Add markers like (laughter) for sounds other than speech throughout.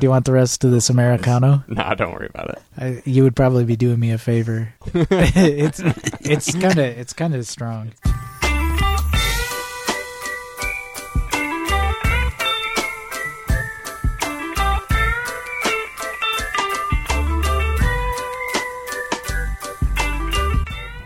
Do you want the rest of this Americano? (laughs) Nah, don't worry about it. I, you would probably be doing me a favor. (laughs) it's it's kind of it's kind of strong.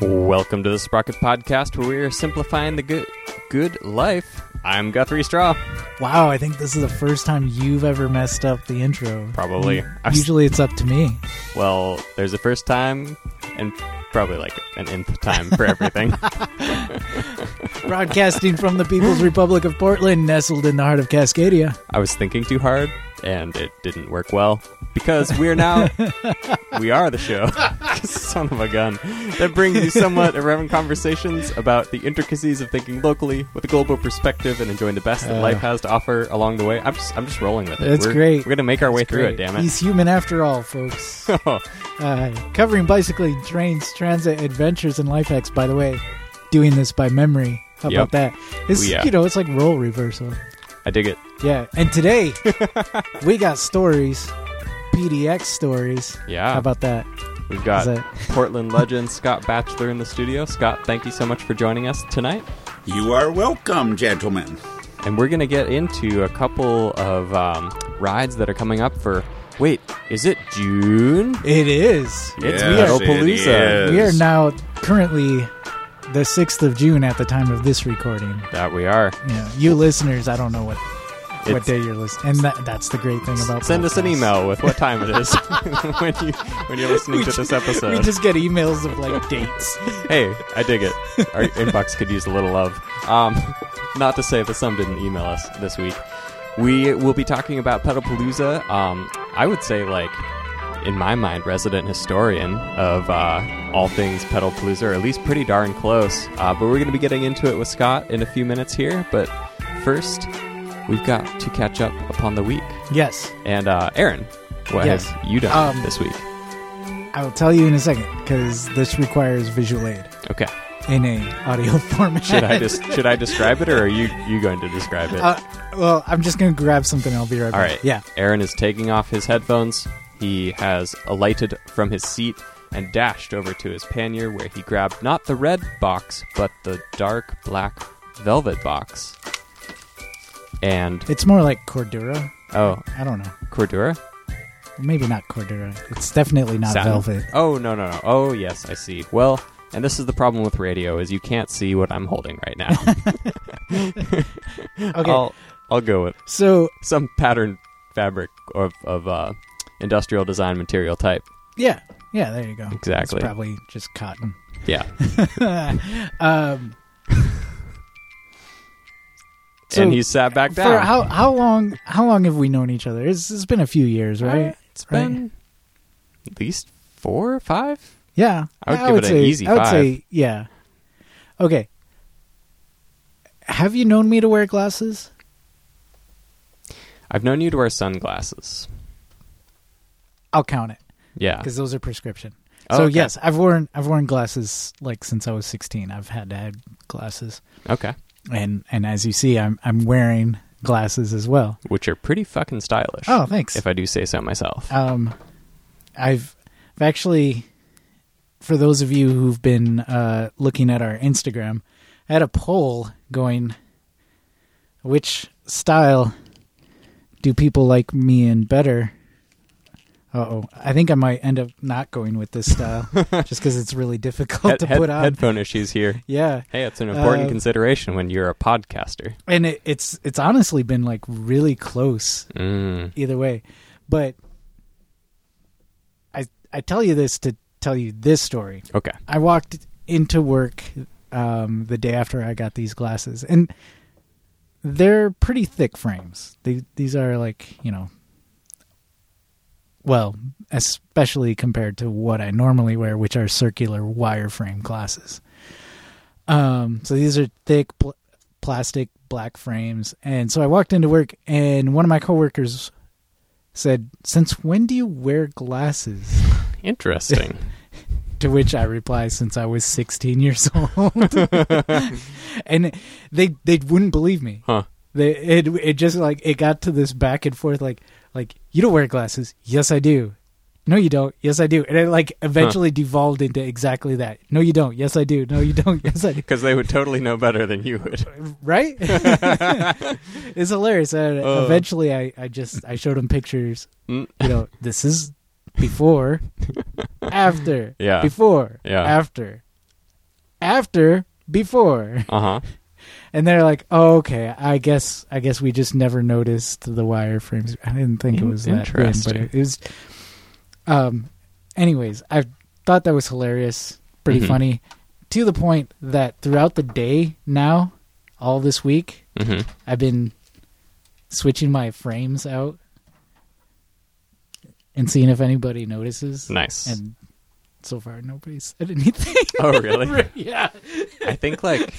Welcome to the Sprocket Podcast, where we are simplifying the good good life. I'm Guthrie Straw. Wow, I think this is the first time you've ever messed up the intro. Probably. Usually it's up to me. Well, there's a first time and probably like an nth time for everything. (laughs) Broadcasting from the People's Republic of Portland, nestled in the heart of Cascadia. I was thinking too hard, and it didn't work well because we're now (laughs) we are the show. (laughs) Son of a gun that brings you somewhat irreverent conversations about the intricacies of thinking locally with a global perspective and enjoying the best that Uh. life has to offer along the way. I'm just I'm just rolling with it. That's we're, great. We're gonna make our way It's through it. Damn it. He's human after all, folks. uh, covering bicycling, trains, transit, adventures, and life hacks. By the way, doing this by memory. How Yep. about that? It's yeah. you know, it's like role reversal. I dig it. Yeah. And today (laughs) we got stories, PDX stories. Yeah. How about that? We've got that- (laughs) Portland legend Scott Batchelar in the studio. Scott, thank you so much for joining us tonight. You are welcome, gentlemen. And we're going to get into a couple of um, rides that are coming up for. Wait, is it June? It is. It's Yes, Pedalpalooza. it We are now currently the sixth of June at the time of this recording. That we are. You you listeners, I don't know what what It's- day you're listening, and that, that's the great thing about. Send us an podcasts. email with what time it is (laughs) (laughs) when you when you're listening We to this ju- episode. We just get emails of like dates. hey, I dig it. Our inbox could use a little love. Um, (laughs) not to say that some didn't email us this week. We will be talking about Pedalpalooza. Um, I would say, like, in my mind, resident historian of uh, all things Pedalpalooza, or at least pretty darn close. Uh, but we're going to be getting into it with Scott in a few minutes here. But first, we've got to catch up upon the week. Yes, And uh, Aaron, what Yes. have you done Um, this week? I will tell you in a second because this requires visual aid Okay. In a audio (laughs) format. Should I just should I describe it, or are you you going to describe it? Uh, well, I'm just gonna grab something. and I'll be right All back. right. Yeah. Aaron is taking off his headphones. He has alighted from his seat and dashed over to his pannier where he grabbed not the red box, but the dark black velvet box. And, It's more like Cordura. oh, I don't know. Cordura? Maybe not Cordura. It's definitely not Satin? velvet. Oh, no, no, no. Oh, yes, I see. Well, and this is the problem with radio is you can't see what I'm holding right now. (laughs) Okay. I'll, I'll go with So some pattern fabric of, of uh, industrial design material type. yeah, yeah. There you go. Exactly. It's probably just cotton. Yeah. (laughs) um. So and he sat back down. for how how long how long have we known each other? It's, it's been a few years, right? Uh, It's Right. been at least four or five. Yeah, I would give it an say, easy I would five. say yeah. Okay. Have you known me to wear glasses? I've known you to wear sunglasses. I'll count it Yeah. because those are prescription. Oh, so okay. yes, I've worn I've worn glasses like since I was sixteen. I've had to have glasses, Okay. and and as you see, I'm I'm wearing glasses as well. Which are pretty fucking stylish. Oh, thanks. If I do say so myself. Um, I've, I've actually, for those of you who've been uh, looking at our Instagram, I had a poll going, which style do people like me in better? Uh oh, I think I might end up not going with this style (laughs) just because it's really difficult to head- put on. headphone issues here. Yeah, Hey, it's an important Uh, consideration when you're a podcaster. and it, it's it's honestly been like really close Mm. either way. But I I tell you this to tell you this story. Okay. I walked into work um, the day after I got these glasses, and they're pretty thick frames. They, these are like you know, well, especially compared to what I normally wear, which are circular wireframe glasses. Um, so these are thick pl- plastic black frames, and so I walked into work, and one of my coworkers said, "Since when do you wear glasses?" Interesting. (laughs) To which I reply, since I was 16 years old, (laughs) and they they wouldn't believe me. huh. They it it just like it got to this back and forth like, like you don't wear glasses. Yes, I do. No, you don't. Yes, I do. And it like eventually devolved into exactly that. No, you don't. Yes, I do. No, you don't. (laughs) Yes, I do. Because they would totally know better than you would. Right? it's hilarious. And Uh. eventually, I I just I showed them pictures. Mm. You know, this is before, after, (laughs) Yeah. before, Yeah. after, after, before. Uh huh. (laughs) And they're like, "Oh, okay. I guess I guess we just never noticed the wireframes. I didn't think it was that thin, but interesting. it, was." Um. Anyways, I thought that was hilarious, pretty Mhm. funny, to the point that throughout the day now, all this week, hmm I've been switching my frames out and seeing if anybody notices. Nice. And so far, nobody said anything. oh, really? (laughs) yeah. I think like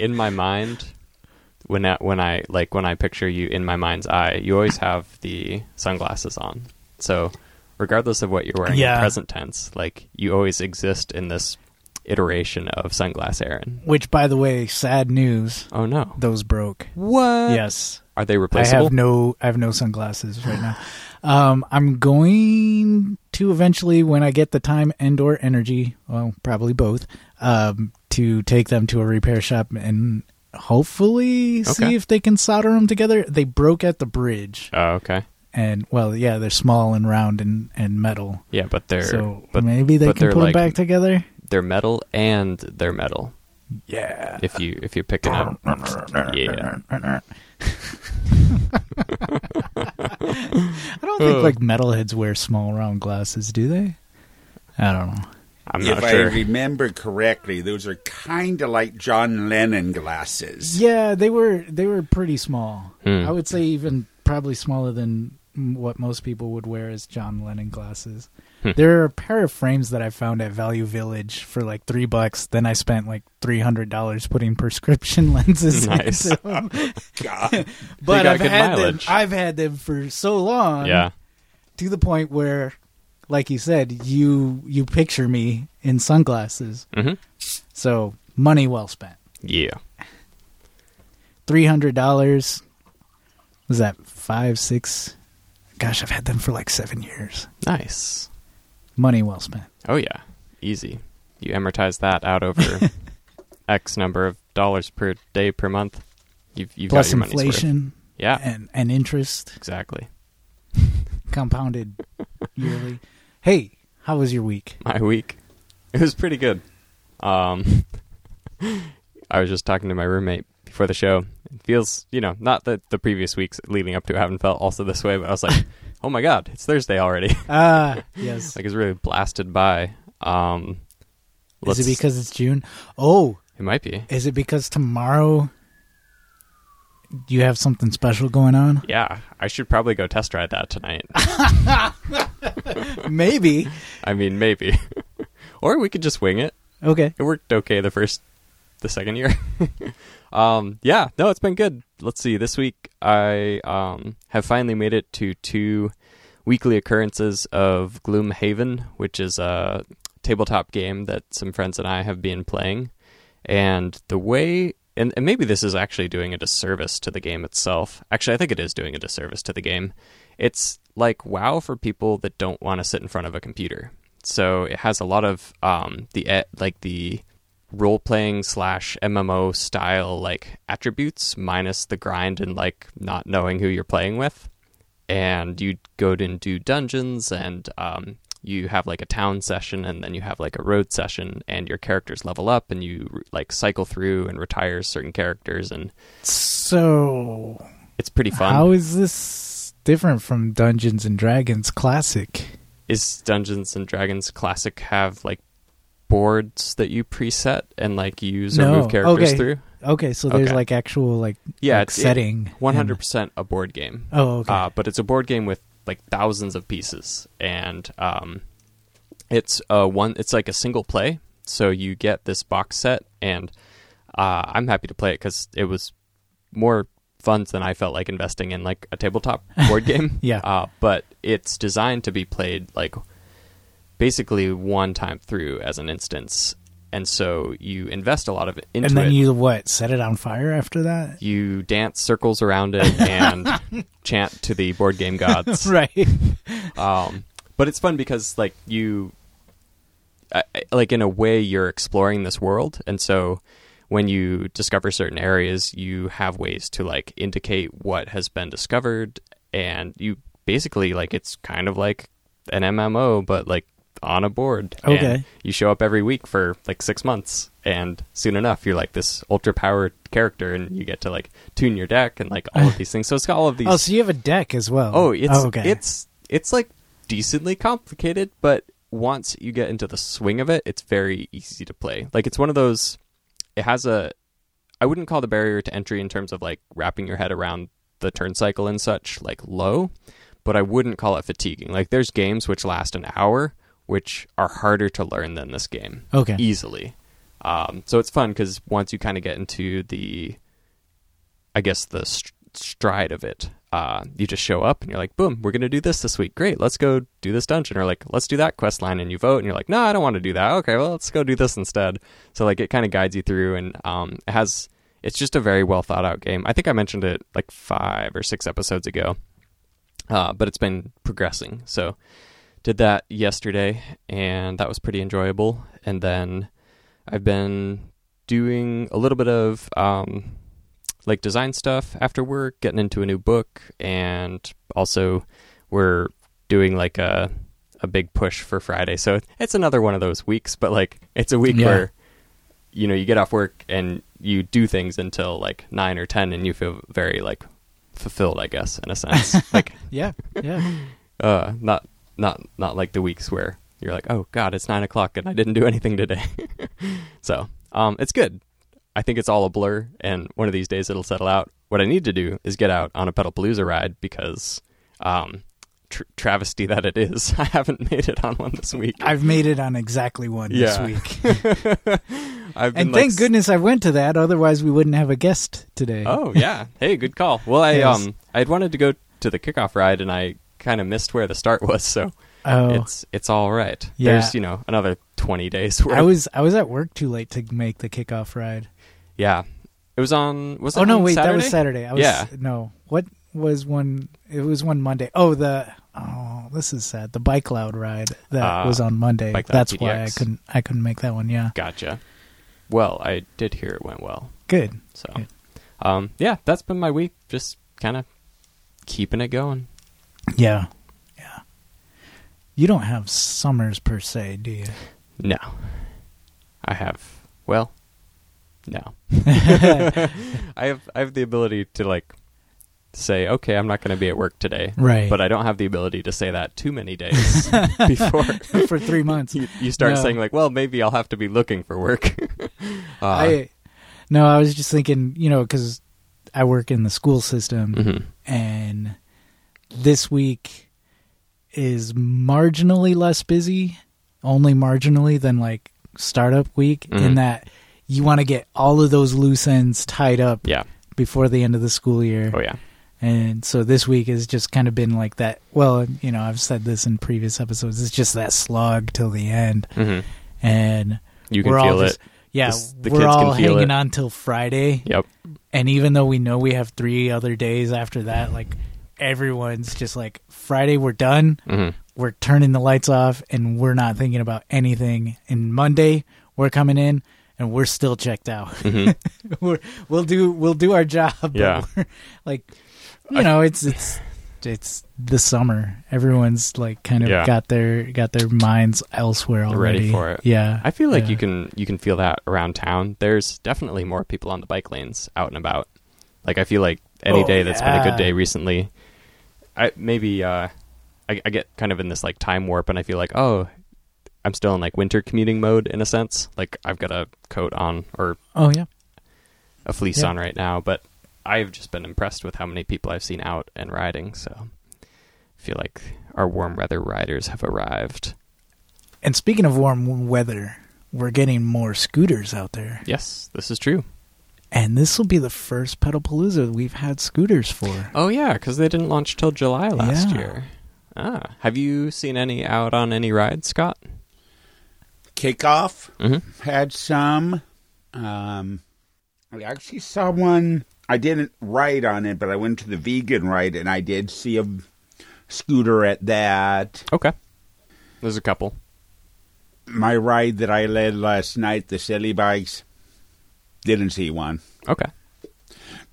in my mind, when I, when I like when I picture you in my mind's eye, you always have the sunglasses on. So regardless of what you're wearing Yeah. in present tense, like you always exist in this iteration of sunglass Aaron. Which, by the way, sad news. Oh no! Those broke. What? yes. Are they replaceable? I replaceable? have no I have no sunglasses right now. (sighs) (laughs) Um, I'm going to eventually, when I get the time and or energy, well, probably both, um, to take them to a repair shop and hopefully see if they can solder them together. They broke at the bridge, oh, okay. and well, yeah, they're small and round and, and metal. Yeah, but they're so but maybe they can put like- them back together. they're metal and they're metal. Yeah. If you if you're picking up, (laughs) yeah. (laughs) (laughs) I don't think Ugh. like metalheads wear small round glasses, do they? I don't know. I'm if not I remember correctly, those are kind of like John Lennon glasses. Yeah, they were they were pretty small. Hmm. I would say even probably smaller than what most people would wear as John Lennon glasses. (laughs) There are a pair of frames that I found at Value Village for like three bucks. Then I spent like three hundred dollars putting prescription (laughs) lenses. Nice. 'em. (laughs) God. But I've had mileage. them. I've had them for so long. yeah. To the point where, like you said, you you picture me in sunglasses. hmm So money well spent. Yeah. three hundred dollars. Was that five, six? Gosh, I've had them for like seven years. Nice. Money well spent. Oh yeah, easy. You amortize that out over (laughs) X number of dollars per day per month. You've you've Plus got your inflation Yeah, and and interest exactly. (laughs) (laughs) compounded yearly. Hey, how was your week? My week, it was pretty good. Um, I was just talking to my roommate before the show. It feels, you know, not that the previous weeks leading up to it haven't felt also this way, but I was like, oh my god, it's Thursday already. (laughs) Ah, yes. like it's really blasted by. Um, Is it because it's June? Oh, it might be? is it because tomorrow you have something special going on? Yeah, I should probably go test ride that tonight. (laughs) Maybe. I mean, maybe. (laughs) or we could just wing it. Okay. It worked okay the first, the second year. Um, yeah, no, it's been good. Let's see. This week, I um, have finally made it to two weekly occurrences of Gloomhaven, which is a tabletop game that some friends and I have been playing. And the way, and, and maybe this is actually doing a disservice to the game itself. Actually, I think it is doing a disservice to the game. It's like WoW for people that don't want to sit in front of a computer. So it has a lot of um, the like the role playing slash MMO style like attributes minus the grind and like not knowing who you're playing with. And you go and do dungeons and um, you have like a town session and then you have like a road session and your characters level up and you like cycle through and retire certain characters and So, it's pretty fun. how is this different from Dungeons and Dragons Classic? is Dungeons and Dragons Classic have like boards that you preset and like use or move characters okay. through? Okay, so there's Okay. like actual like Yeah, like it's setting. One hundred percent a board game. Oh, okay. Uh, but it's a board game with like thousands of pieces, and um, it's uh one. It's like a single play, so you get this box set, and uh, I'm happy to play it because it was more funds than I felt like investing in like a tabletop board (laughs) game. Yeah. uh, but it's designed to be played like basically one time through as an instance, and so you invest a lot of it into and then it. you what? Set it on fire after that? you dance circles around it (laughs) and chant to the board game gods. (laughs) right. Um, but it's fun because like you, I, like in a way, you're exploring this world, and so when you discover certain areas, you have ways to like indicate what has been discovered, and you basically like it's kind of like an MMO, but like on a board. Okay. you show up every week for like six months, and soon enough, you're like this ultra powered character, and you get to like tune your deck and like all of (laughs) these things. So it's got all of oh, these. Oh, so you have a deck as well. Oh, it's oh, okay. it's it's like decently complicated, but once you get into the swing of it, it's very easy to play. Like it's one of those it has a I wouldn't call the barrier to entry in terms of like wrapping your head around the turn cycle and such like low, but I wouldn't call it fatiguing. Like there's games which last an hour which are harder to learn than this game okay. easily. Um, so it's fun because once you kind of get into the, I guess the st- stride of it, uh, you just show up and you're like, boom, we're gonna do this this week. Great, let's go do this dungeon, or like let's do that quest line, and you vote, and you're like, no, I don't want to do that. Okay, well, let's go do this instead. So like it kind of guides you through, and um, it has. It's just a very well thought out game. I think I mentioned it like five or six episodes ago, uh, but it's been progressing. So did that yesterday and that was pretty enjoyable and then i've been doing a little bit of um, like design stuff after work getting into a new book and also we're doing like a a big push for friday so it's another one of those weeks but like it's a week Yeah. where you know you get off work and you do things until like 9 or 10 and you feel very like fulfilled i guess in a sense (laughs) like Yeah. Yeah. (laughs) uh not not not like the weeks where you're like oh god it's nine o'clock and i didn't do anything today (laughs) so um it's good i think it's all a blur and one of these days it'll settle out what i need to do is get out on a pedalpalooza ride because um tr- travesty that it is (laughs) i haven't made it on one this week I've made it on exactly one Yeah. this week. (laughs) i've And like, thank goodness I went to that, otherwise we wouldn't have a guest today. oh yeah hey good call well i Yes. um i had wanted to go to the kickoff ride and i kind of missed where the start was so Oh, it's it's all right Yeah. there's you know another 20 days worth I was I was at work too late to make the kickoff ride. Yeah, it was on. Was it Oh no, wait, Saturday? that was Saturday. I was Yeah. no. What was one? It was one Monday. Oh, the oh, this is sad. The bike loud ride that Ah, was on Monday. That's why I couldn't I couldn't make that one. Yeah, Gotcha. Well, I did hear it went well. good. So, Good. um, yeah, that's been my week. Just kind of keeping it going. Yeah, yeah. You don't have summers per se, do you? No, I have. Well, no. (laughs) I have. I have the ability to like say, okay, I'm not going to be at work today. Right. But I don't have the ability to say that too many days (laughs) before (laughs) for three months. you, you start No. saying like, well, maybe I'll have to be looking for work. uh, I no, I was just thinking, you know, because I work in the school system, mhm. and this week is marginally less busy, only marginally than like startup week. In Mhm. that you want to get all of those loose ends tied up Yeah. before the end of the school year. Oh yeah. And so this week has just kind of been like that. Well, you know, I've said this in previous episodes. It's just that slog till the end, hmm and You can feel all it. just, yeah, This- the we're kids can all feel hanging it. on till Friday. Yep. And even though we know we have three other days after that, like everyone's just like Friday we're done. hmm We're turning the lights off and we're not thinking about anything. And Monday we're coming in and we're still checked out. hmm (laughs) we're, we'll do we'll do our job. Yeah. (laughs) like you know, it's it's it's the summer. Everyone's like kind of Yeah. got their got their minds elsewhere already. Ready for it. Yeah. I feel like Yeah. you can you can feel that around town. There's definitely more people on the bike lanes out and about. Like I feel like any Oh, day that's been a good day recently. I maybe uh, I, I get kind of in this like time warp, and I feel like oh, I'm still in like winter commuting mode in a sense. Like I've got a coat on or Oh yeah. a fleece Yeah. on right now, but I've just been impressed with how many people I've seen out and riding. So I feel like our warm weather riders have arrived. And speaking of warm weather, we're getting more scooters out there. Yes, this is true. And this will be the first Pedalpalooza we've had scooters for. Oh yeah, because they didn't launch till July last Yeah. year. Ah, have you seen any out on any rides, Scott? Kickoff Mhm. had some. Um, I actually saw one. I didn't ride on it, but I went to the vegan ride and I did see a scooter at that. Okay. There's a couple. My ride that I led last night, the silly bikes, didn't see one. Okay.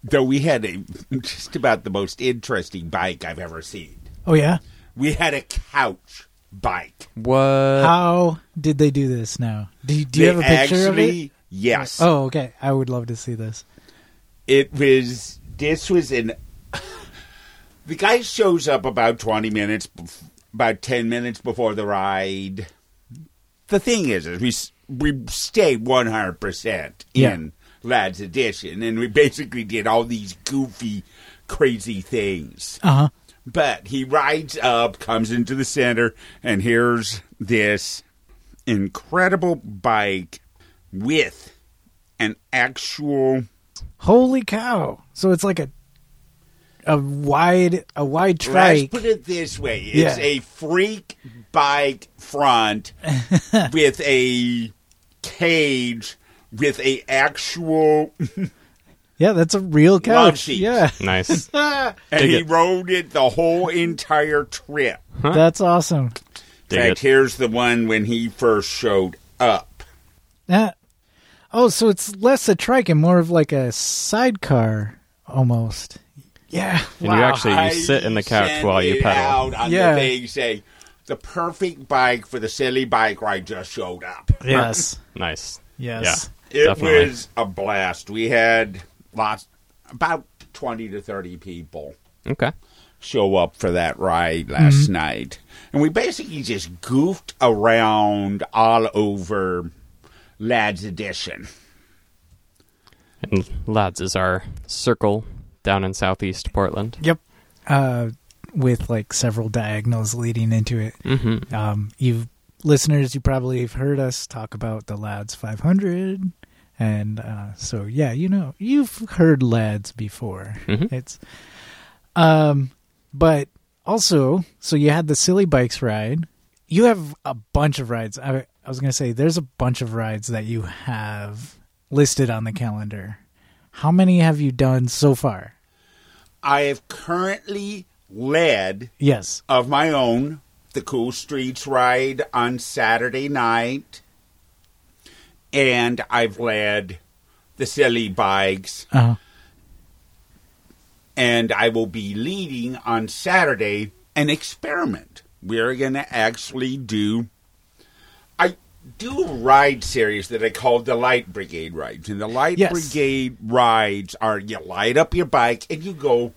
Though we had a just about the most interesting bike I've ever seen. Oh yeah. We had a couch bike. What? How did they do this now? Do you, do you have a picture of it? Yes. Oh, okay. I would love to see this. It was. This was in. The guy shows up about twenty minutes, about ten minutes before the ride. The thing is, is we s- we stay one hundred percent Yeah. in Ladd's Addition, and we basically did all these goofy, crazy things. Uh huh. But he rides up, comes into the center, and here's this incredible bike with an actual Holy cow! So it's like a a wide a wide Let's trike. put it this way: it's Yeah. a freak bike front (laughs) with a cage with a actual, (laughs) Yeah, that's a real Love couch. seats. Yeah, (laughs) Nice. and Dig he it. rode it the whole entire trip. that's awesome. In Dig fact, it. here's the one when he first showed up. Yeah. Oh, so it's less a trike and more of like a sidecar almost. Yeah. And you actually you sit in the couch sent while you it pedal. Out on Yeah. the thing, say the perfect bike for the silly bike ride just showed up. Yes. (laughs) Nice. Yes. It Definitely. was a blast. We had lots, about twenty to thirty people Okay. show up for that ride last Mm-hmm. night, and we basically just goofed around all over Ladd's Addition. And Ladd's is our circle down in southeast Portland. Yep. Uh, with like several diagonals leading into it. Mm-hmm. Um, you listeners, you probably have heard us talk about the Ladd's 500, and uh, so yeah, you know, you've heard Ladd's before. Mhm. It's, um, but also, so you had the silly bikes ride. You have a bunch of rides. I, I was gonna say there's a bunch of rides that you have listed on the calendar. How many have you done so far? I have currently led Yes. of my own the Cool Streets ride on Saturday night, and I've led the silly bikes Uh, and I will be leading on Saturday an experiment. We're going to actually do. I do a ride series that I call the Light Brigade rides, and the Light Yes. Brigade rides are you light up your bike and you go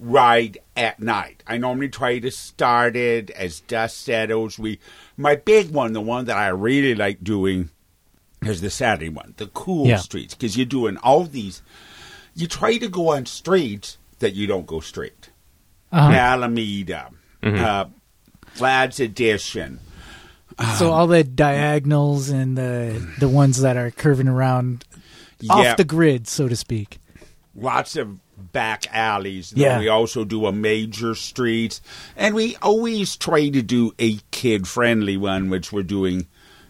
ride at night. I normally try to start it as dust settles. We my big one, the one that I really like doing, is the Saturday one, the cool Yeah. streets, because you're doing all these. You try to go on streets that you don't go straight. uh Alameda, uh, Ladd's Addition. So all the diagonals and the the ones that are curving around Yeah, off the grid, so to speak. lots of back alleys. though Yeah. We also do a major street. And we always try to do a kid friendly one, which we're doing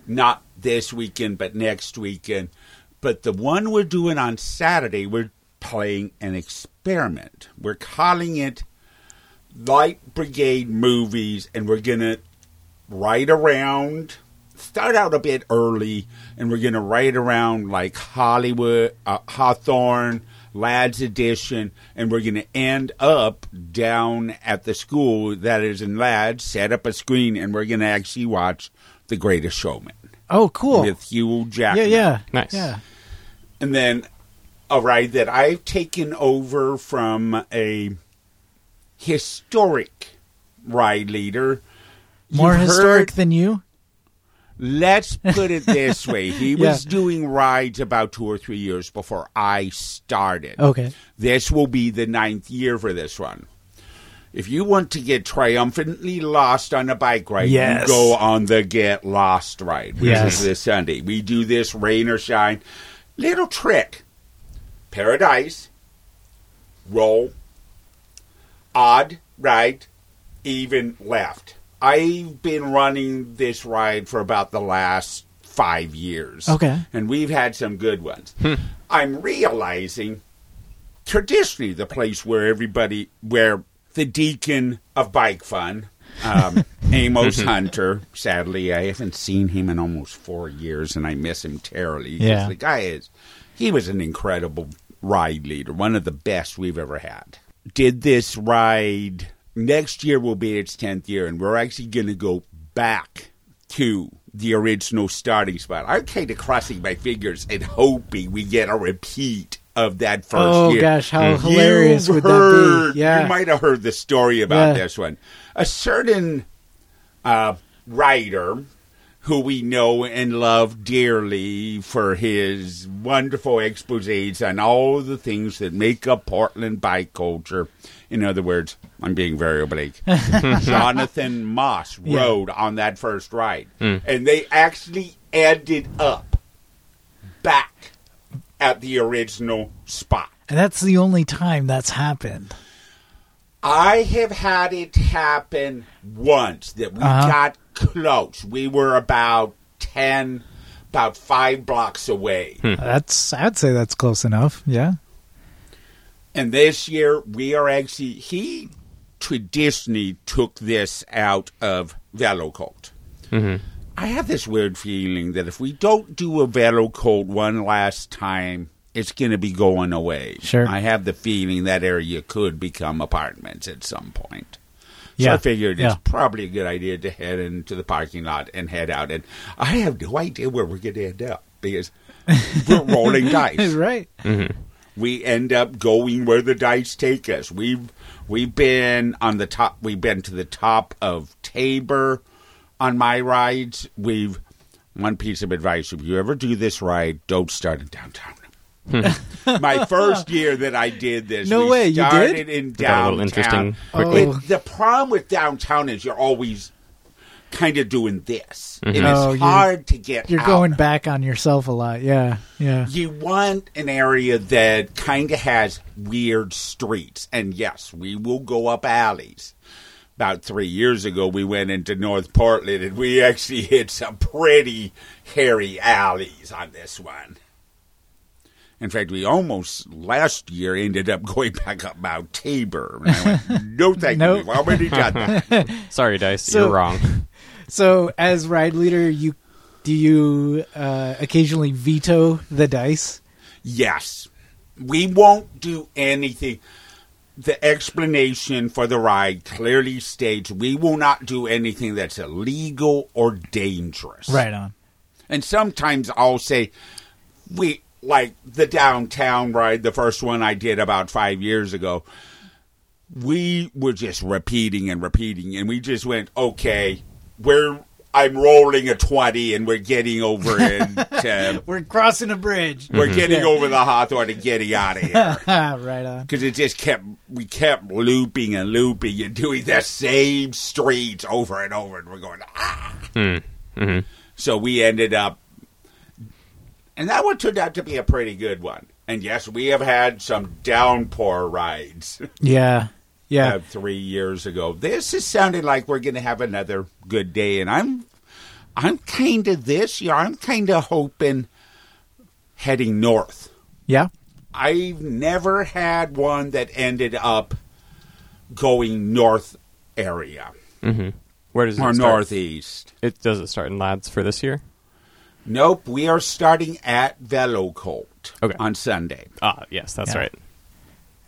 not this weekend, but next weekend. But the one we're doing on Saturday, we're playing an experiment. We're calling it Light Brigade Movies, and we're going to ride around. Start out a bit early, and we're going to ride around like Hollywood, uh, Hawthorne, Ladd's Addition, and we're going to end up down at the school that is in Ladd's, set up a screen, and we're going to actually watch The Greatest Showman Oh, cool. with Hugh yeah, Jackman. yeah. Nice. Yeah. And then a ride that I've taken over from a historic ride leader. More You've historic heard- than you? Let's put it this (laughs) way. He Yeah. was doing rides about two or three years before I started. Okay. This will be the ninth year for this one. If you want to get triumphantly lost on a bike ride, Yes. you go on the Get Lost ride, which Yes. is this Sunday. We do this rain or shine. Little trick. Paradise. Roll. Odd, right, even left. I've been running this ride for about the last five years. Okay. And we've had some good ones. Hmm. I'm realizing traditionally the place where everybody, where the deacon of bike fun, um, (laughs) Amos Hunter, sadly, I haven't seen him in almost four years and I miss him terribly. Yeah. The guy is, he was an incredible ride leader, one of the best we've ever had. Did this ride, next year will be its 10th year, and we're actually going to go back to the original starting spot. I'm kind of crossing my fingers and hoping we get a repeat of that first Oh year. gosh, how hilarious You've would heard- that be? Yeah. You might have heard the story about Yeah. this one. A certain uh, writer who we know and love dearly for his wonderful exposés on all the things that make up Portland bike culture. In other words, I'm being very oblique. (laughs) Jonathan Maus Yeah. rode on that first ride, and they actually ended up back at the original spot. And that's the only time that's happened. I have had it happen once that we Uh-huh. got close. We were about 10, about five blocks away. That's I'd say that's close enough. Yeah. And this year, we are actually, he traditionally took this out of Velocult. I have this weird feeling that if we don't do a Velocult one last time, it's going to be going away. Sure. I have the feeling that area could become apartments at some point. So Yeah. I figured Yeah. it's probably a good idea to head into the parking lot and head out. And I have no idea where we're going to end up because we're (laughs) rolling dice (laughs) right. Mm-hmm. we end up going where the dice take us. We've we've been on the top. We've been to the top of Tabor on my rides. We've one piece of advice: if you ever do this ride, don't start in downtown. Hmm. my (laughs) first year that I did this, No we way, you did? started in Got a little downtown. interesting quickly. Oh. But the problem with downtown is you're always kind of doing this, and mm-hmm. it's Oh, you're- hard to get. You're out. going back on yourself a lot. Yeah. Yeah. You want an area that kind of has weird streets. And yes, we will go up alleys. About three years ago, we went into North Portland and we actually hit some pretty hairy alleys on this one. In fact, we almost last year ended up going (laughs) back up Mount Tabor. And I went, (laughs) no, thank Nope. you. We've already done that. (laughs) Sorry, Dice, So- you're wrong. So, as ride leader, you do you uh, occasionally veto the dice? Yes. We won't do anything. The explanation for the ride clearly states we will not do anything that's illegal or dangerous. Right on. And sometimes I'll say, we, like the downtown ride, the first one I did about five years ago, we were just repeating and repeating. And we just went, okay, we're. I'm rolling a 20 and we're getting over (laughs) into um, We're crossing a bridge. we're mm-hmm. getting Yeah. over the Hawthorne and getting out of here. (laughs) right on. Because it just kept, we kept looping and looping and doing the same streets over and over. And we're going, ah. Hmm. Mm-hmm. So we ended up, and that one turned out to be a pretty good one. And yes, we have had some downpour rides Yeah. Yeah. uh, three years ago. This is sounding like we're going to have another good day. And I'm, I'm kind of this year, I'm kind of hoping heading north. Yeah. I've never had one that ended up going north area Where does it or start? northeast. It does it start in lads for this year? Nope, we are starting at Velocult Okay. on Sunday. Ah, yes, that's Yeah. right.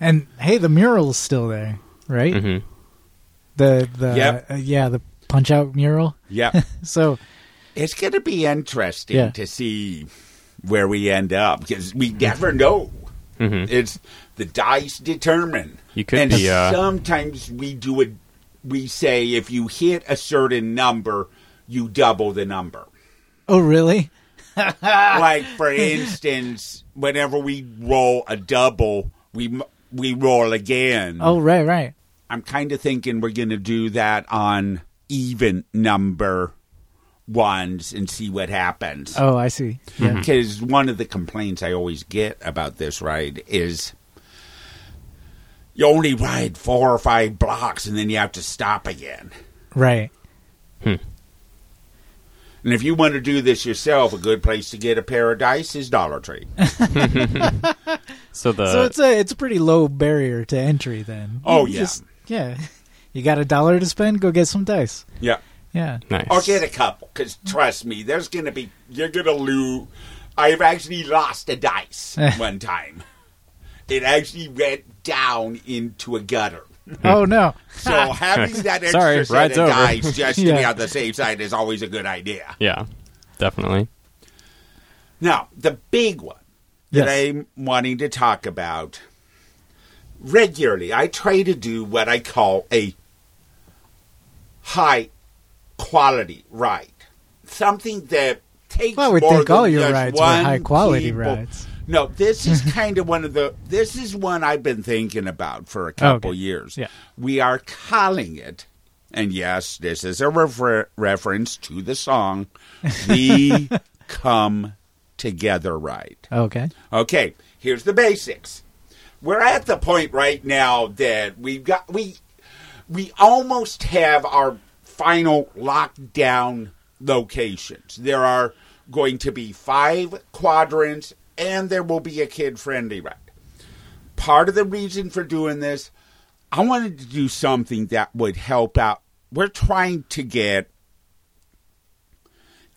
And hey, the mural is still there, right? hmm The the Yep. uh, yeah the punch out mural. Yep. (laughs) So it's going to be interesting Yeah. to see where we end up because we never know. Mhm. It's the dice determine. You could and be, uh, sometimes we do it. We say if you hit a certain number, you double the number. oh really? (laughs) like for (laughs) instance, whenever we roll a double, we we roll again. Oh right right. I'm kind of thinking we're going to do that on even number ones and see what happens. Oh I see. Yeah. Mm-hmm. Because one of the complaints I always get about this ride is you only ride four or five blocks and then you have to stop again. Right. Hmm. And if you want to do this yourself, a good place to get a pair of dice is Dollar Tree. (laughs) (laughs) So the so it's a it's a pretty low barrier to entry then. Oh, You yeah. just- yeah. You got a dollar to spend? Go get some dice. yeah. Yeah. nice. Or get a couple, because trust me, there's going to be, you're going to lose. I've actually lost a dice eh. one time. It actually went down into a gutter. (laughs) Oh no. So having that (laughs) extra Sorry, set of over. dice just to be (laughs) on the safe side is always a good idea. Yeah, definitely. Now, the big one that Yes. I'm wanting to talk about regularly, I try to do what I call a high quality ride. Something that takes Well, I would more think all your rides were high quality people. rides. No, this is (laughs) kind of one of the. This is one I've been thinking about for a couple Okay. years. Yeah. We are calling it, and yes, this is a refer- reference to the song (laughs) "We Come Together" ride. Okay. Okay, here's the basics. We're at the point right now that we've got we we almost have our final lockdown locations. There are going to be five quadrants and there will be a kid friendly ride. Part of the reason for doing this, I wanted to do something that would help out. We're trying to get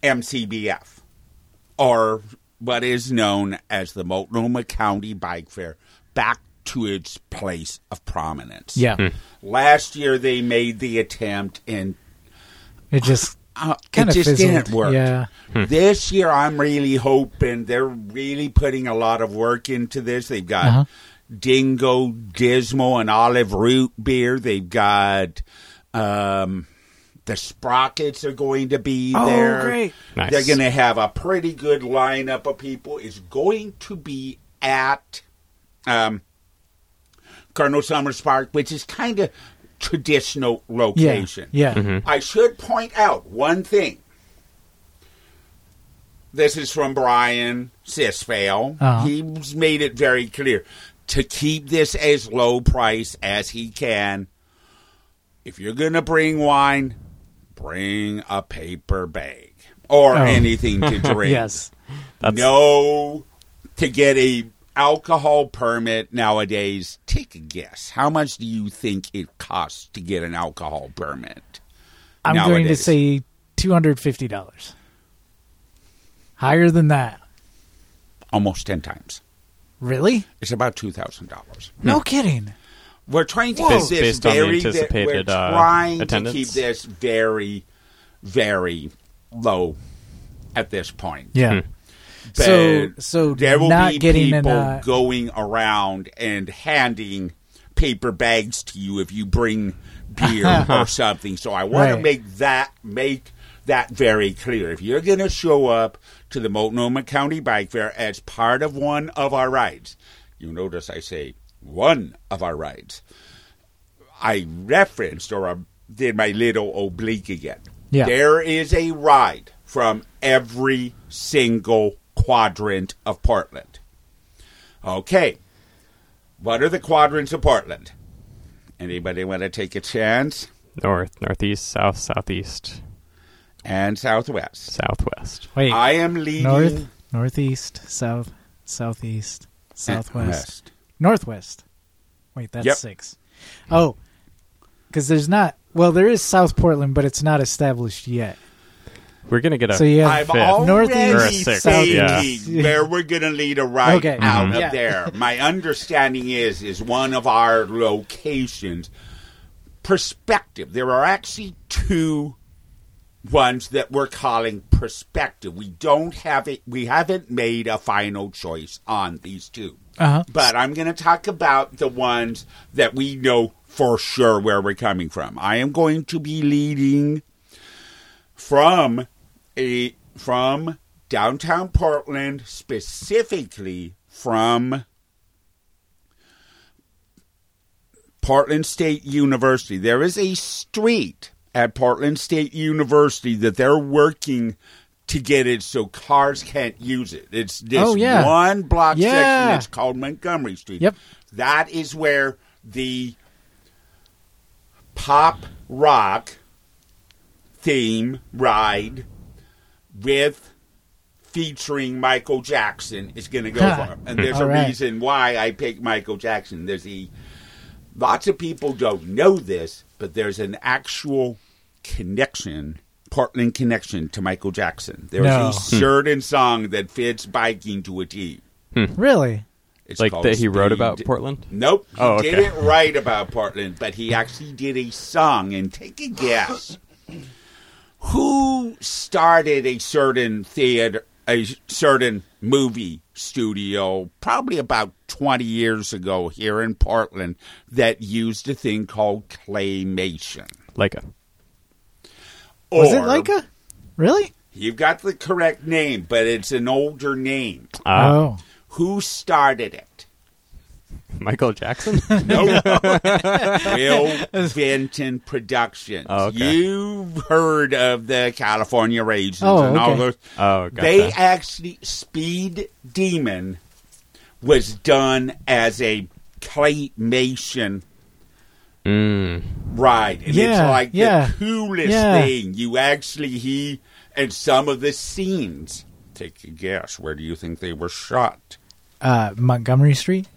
MCBF or what is known as the Multnomah County Bike Fair back to its place of prominence. Yeah. Last year they made the attempt and It just (sighs) uh, kind it of just fizzled. didn't work. Yeah. This year I'm really hoping they're really putting a lot of work into this. They've got Uh-huh. Dingo, Dismal, and Olive Root beer. They've got um, the Sprockets are going to be Oh, there. great. Nice. They're going to have a pretty good lineup of people. It's going to be at um, Colonel Summers Park, which is kind of traditional Yeah. location. Yeah. I should point out one thing. This is from Brian Sisfail. Uh-huh. He's made it very clear to keep this as low price as he can. If you're going to bring wine, bring a paper bag or Oh. anything to (laughs) drink. Yes. That's No, to get a alcohol permit nowadays. Take a guess. How much do you think it costs to get an alcohol permit? I'm going to say two hundred fifty dollars. Higher than that. almost ten times. Really? It's about two thousand dollars. No kidding. We're trying to Whoa. keep this based on the very. anticipated, we're uh, to keep this very, very low at this point. Yeah. Hmm. So so there will not be getting people an uh, going around and handing paper bags to you if you bring beer (laughs) or something. So I want Right. to make that make that very clear. If you're going to show up to the Multnomah County Bike Fair as part of one of our rides, you notice I say one of our rides. I referenced or I did my little oblique again. Yeah. There is a ride from every single quadrant of Portland. Okay. What are the quadrants of Portland? Anybody want to take a chance? north, northeast, south, southeast, And southwest. southwest. wait I am leading north, northeast, south, southeast, southwest, west. northwest. Wait, that's Yep. six. Oh, because there's not. Well, there is South Portland, but it's not established yet. We're gonna get a So you have I'm fifth. already Northeast, Or a sixth, thinking yeah. where we're going to lead a ride Okay. out Mhm. of Yeah. there. My understanding is is one of our locations perspective. There are actually two ones that we're calling perspective. We don't have it. We haven't made a final choice on these two. Uh huh. But I'm going to talk about the ones that we know for sure where we're coming from. I am going to be leading from a from downtown Portland, specifically from Portland State University. There is a street at Portland State University that they're working to get it so cars can't use it. It's oh, this Oh, yeah. one block Yeah. section. It's called Montgomery Street. Yep. That is where the pop rock theme ride with featuring Michael Jackson is going to go Huh. for him. And there's a right. reason why I picked Michael Jackson. There's a lots of people don't know this, but there's an actual connection, Portland connection to Michael Jackson. There's No. a certain song that fits biking to a T. Hmm. Really? It's Like that he wrote about Portland? Nope, he Oh, okay. didn't write about Portland, but he actually did a song. And take a guess, (laughs) who started a certain theater, a certain movie studio, probably about twenty years ago here in Portland, that used a thing called claymation. Laika. Was it Or- Laika? Really? You've got the correct name, but it's an older name. Ah, oh. Who started it? Michael Jackson? (laughs) no. Will Vinton (laughs) Productions. Oh, okay. You've heard of the California Raisins Oh, and all okay. those. oh, gotcha. They actually, Speed Demon was done as a claymation Mm. ride. And it's like yeah, the coolest yeah. thing. You actually, he, and some of the scenes, take a guess, where do you think they were shot? Uh, Montgomery Street?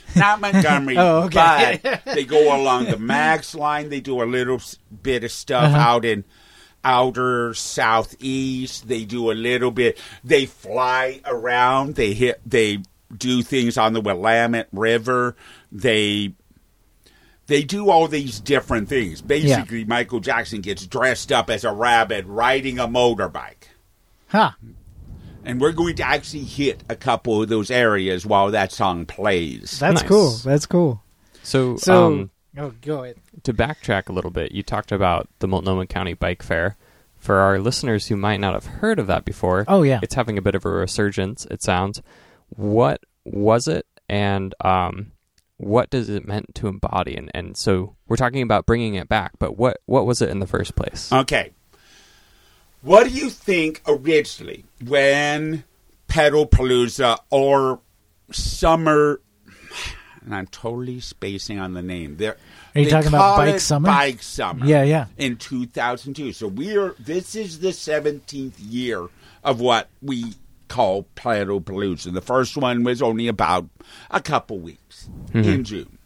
(laughs) Not Montgomery, Oh, okay. but (laughs) they go along the Max line. They do a little bit of stuff Uh-huh. out in outer southeast. They do a little bit. They fly around. They hit. They do things on the Willamette River. They they do all these different things. Basically, Michael Jackson gets dressed up as a rabbit riding a motorbike. Huh. And we're going to actually hit a couple of those areas while that song plays. That's Nice. cool. That's cool. So, So, um, oh, go ahead. to backtrack a little bit, you talked about the Multnomah County Bike Fair. For our listeners who might not have heard of that before, Oh, yeah. it's having a bit of a resurgence. It sounds. What was it, and um, what does it meant to embody? And, and so we're talking about bringing it back, but what what was it in the first place? Okay. What do you think originally when Pedalpalooza or Summer? And I'm totally spacing on the name. There, Are you they talking about Bike Summer? Bike Summer. Yeah, yeah. In 2002, so we're this is the 17th year of what we call Pedalpalooza. The first one was only about a couple weeks mm-hmm. in June.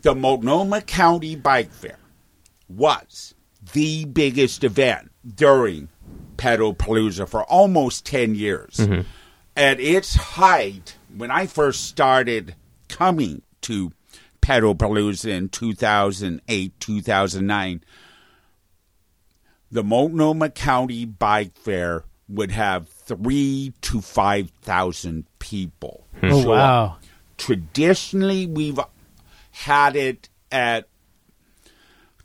The Multnomah County Bike Fair was the biggest event during Pedalpalooza for almost 10 years. Mm-hmm. At its height, when I first started coming to Pedalpalooza in 2008, 2009, the Multnomah County Bike Fair would have three to 5,000 people. Hmm. Oh, show up wow. traditionally we've had it at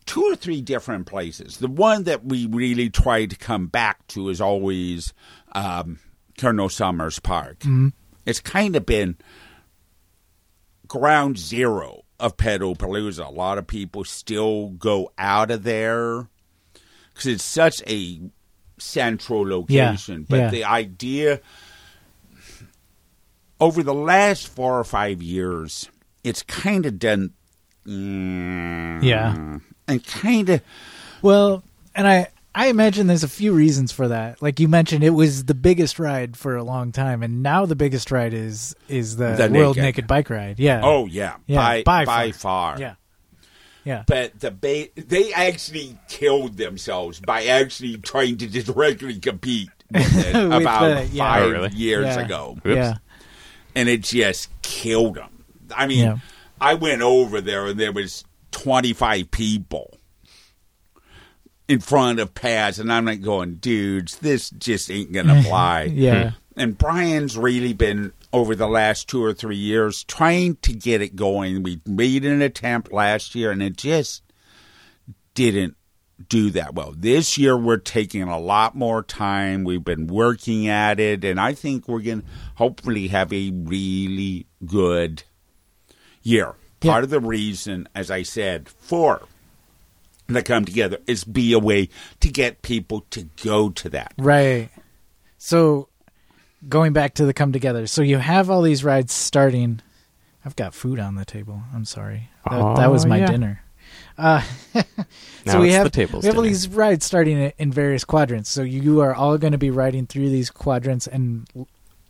two or three different places. The one that we really try to come back to is always um, Colonel Summers Park. It's kind of been ground zero of Pedalpalooza. A lot of people still go out of there because it's such a central location. but yeah. the idea over the last four or five years, it's kind of done. Mm, Yeah. And kind of. Well, and I I imagine there's a few reasons for that. Like you mentioned, it was the biggest ride for a long time, and now the biggest ride is is the, The World Naked. Naked Bike Ride. Yeah. Oh, yeah. Yeah, by, by by, far. far. yeah, yeah. But the ba- they actually killed themselves by actually trying to directly compete (laughs) with it With about the- yeah. five Oh, really? years yeah. ago. Oops. Yeah. and it just killed them. I mean, Yeah. I went over there and there was 25 people in front of Paz, and I'm like going, dudes, this just ain't gonna (laughs) fly. Yeah. And Brian's really been over the last two or three years trying to get it going. We made an attempt last year, and it just didn't do that well. This year, we're taking a lot more time. We've been working at it, and I think we're going to hopefully have a really good year. Yeah. Part of the reason, as I said, for the come together is be a way to get people to go to that. Right. So going back to the come together. So you have all these rides starting. I've got food on the table. I'm sorry. That, that Oh, was my yeah. dinner. Uh, (laughs) Now so we it's have the tables we have all these rides starting in- in various quadrants. So you are all going to be riding through these quadrants and l-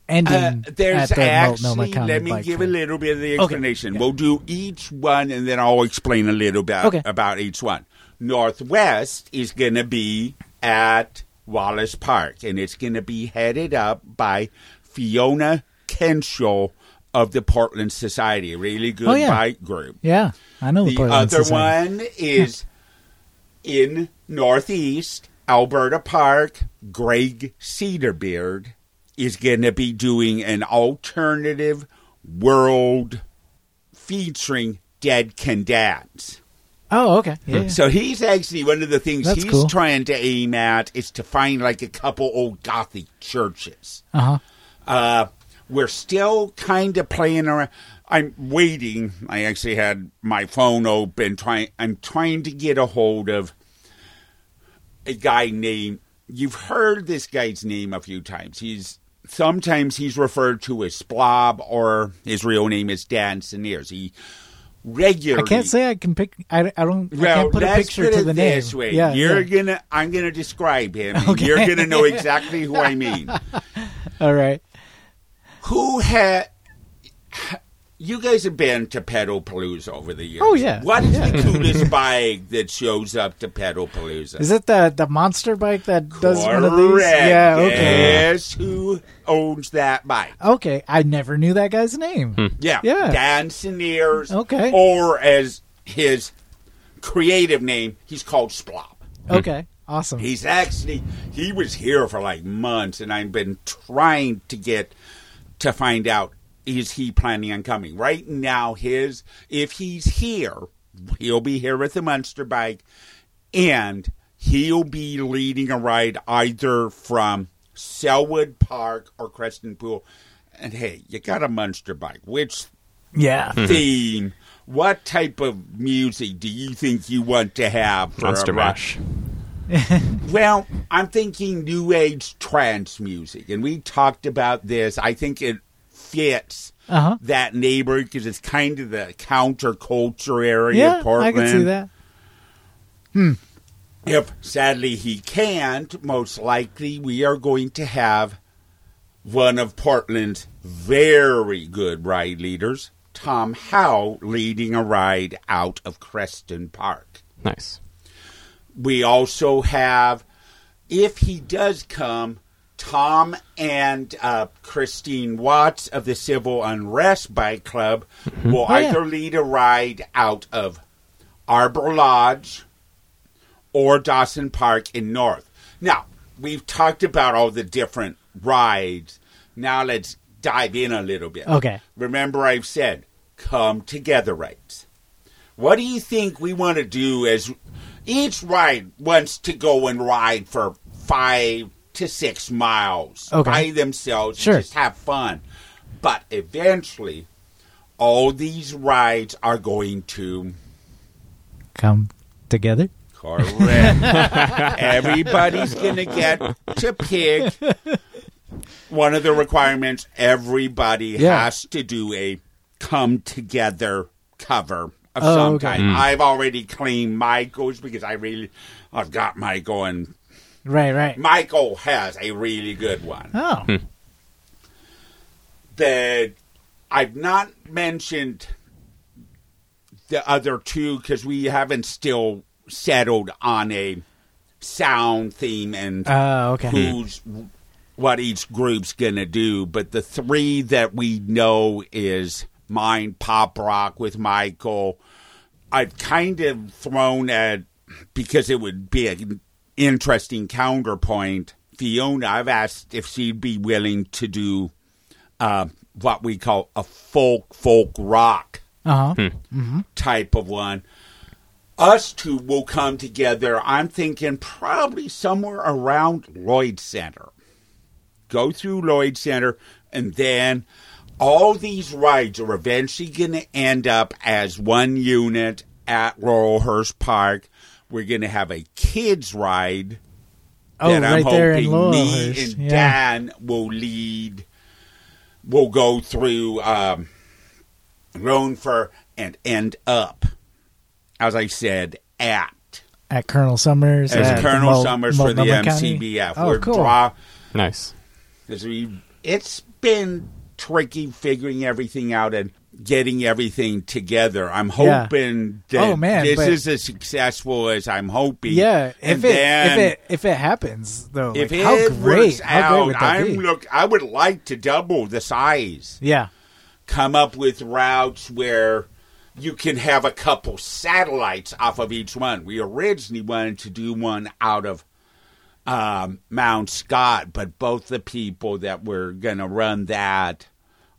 ending Uh, there's the actually, Multnomah let me give a little bit of the explanation. yeah. We'll do each one and then I'll explain a little bit Okay. about each one. Northwest is going to be at Wallace Park and it's going to be headed up by Fiona Kenshall of the Portland Society, a really good Oh, yeah. bike group. Yeah, I know the, The Portland other Society. one (laughs) is in Northeast Alberta Park. Greg Cedarbeard is going to be doing an alternative world featuring Dead Can Dance. Oh, okay. Yeah, yeah. So he's actually one of the things That's he's cool. trying to aim at is to find like a couple old Gothic churches. Uh huh. Uh, we're still kind of playing around. I'm waiting. I actually had my phone open. Trying. I'm trying to get a hold of a guy named. You've heard this guy's name a few times. He's sometimes he's referred to as Splob, or his real name is Dan Seniers. He regularly. I can't say I can pick. I, I don't. I Well, can't put a picture to the name. way. Yeah, you're yeah. gonna. I'm gonna describe him. Okay. You're gonna know exactly who I (laughs) mean. All right. Who had? You guys have been to Pedal Palooza over the years. Oh, yeah. What is Yeah. the coolest (laughs) bike that shows up to Pedal Palooza? Is it the the monster bike that does one of these? Yeah. Okay. Guess who owns that bike? Okay. I never knew that guy's name. Hmm. Yeah. Yeah. Dan Seniers. Okay. Or as his creative name, he's called Splop. Hmm. Okay. Awesome. He's actually he was here for like months, and I've been trying to get to find out is he planning on coming. Right now, his if he's here, he'll be here with the Munster bike, and he'll be leading a ride either from Sellwood Park or Creston Pool. And hey, you got a Munster bike. Which yeah. Mm-hmm. theme? What type of music do you think you want to have for Monster a ride? Mash. (laughs) Well, I'm thinking new age trance music, and we talked about this. I think it fits Uh huh. that neighborhood because it's kind of the counterculture area Yeah. of Portland. I can see that. If sadly he can't, most likely we are going to have one of Portland's very good ride leaders, Tom Howe, leading a ride out of Creston Park. Nice. we also have, if he does come, Tom and uh, Christine Watts of the Civil Unrest Bike Club will Oh, yeah. either lead a ride out of Arbor Lodge or Dawson Park in North. Now, we've talked about all the different rides. Now let's dive in a little bit. Okay. Remember, I've said come together rides. What do you think we want to do as each ride wants to go and ride for five to six miles Okay. by themselves Sure. and just have fun? But eventually, all these rides are going to Come together. Correct. (laughs) Everybody's going to get to pick one of the requirements. Everybody Yeah. has to do a come together cover of Oh, some okay. kind. Hmm. I've already claimed Michael's because I really, I've got my and Right. Right. Michael has a really good one. Oh. the I've not mentioned the other two because we haven't still settled on a sound theme and Uh, okay. who's what each group's gonna do. But the three that we know is mine, pop rock with Michael. I've kind of thrown at because it would be an interesting counterpoint. Fiona, I've asked if she'd be willing to do uh, what we call a folk folk rock Uh huh. type of one. Us two will come together. I'm thinking probably somewhere around Lloyd Center. Go through Lloyd Center, and then all these rides are eventually going to end up as one unit at Laurelhurst Park. We're going to have a kids ride Oh, that I'm right there in hoping me Laurelhurst. and Yeah. Dan will lead. We'll go through um, Lone Fir and end up as I said, at At Colonel Summers. as at Colonel Mul- Summers for the Multnomah MCBF. Oh, We're cool. draw- Nice. 'cause we, it's been tricky figuring everything out and getting everything together. I'm Yeah. hoping that Oh, man, this but- is as successful as I'm hoping. Yeah, and if it then if it if it happens though, if like, it how great, works how out, great would I'm be? look. I would like to double the size. yeah, Come up with routes where you can have a couple satellites off of each one. We originally wanted to do one out of um, Mount Scott, but both the people that were going to run that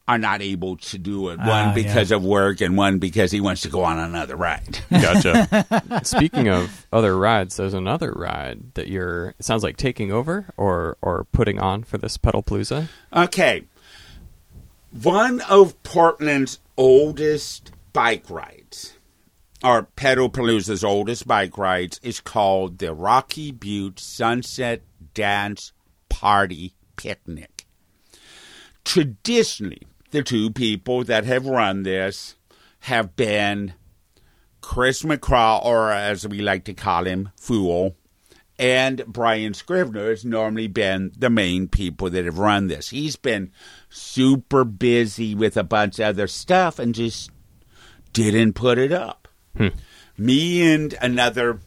are not able to do it. One Ah, because of work, and one because he wants to go on another ride. (laughs) Gotcha. (laughs) Speaking of other rides, there's another ride that you're. It sounds like taking over or or putting on for this Pedal Palooza. Okay. One of Portland's oldest bike rides, or Pedalpalooza's oldest bike rides, is called the Rocky Butte Sunset Dance Party Picnic. Traditionally, the two people that have run this have been Chris McCraw, or as we like to call him, Fool, and Brian Scrivener has normally been the main people that have run this. He's been super busy with a bunch of other stuff and just didn't put it up. Me and another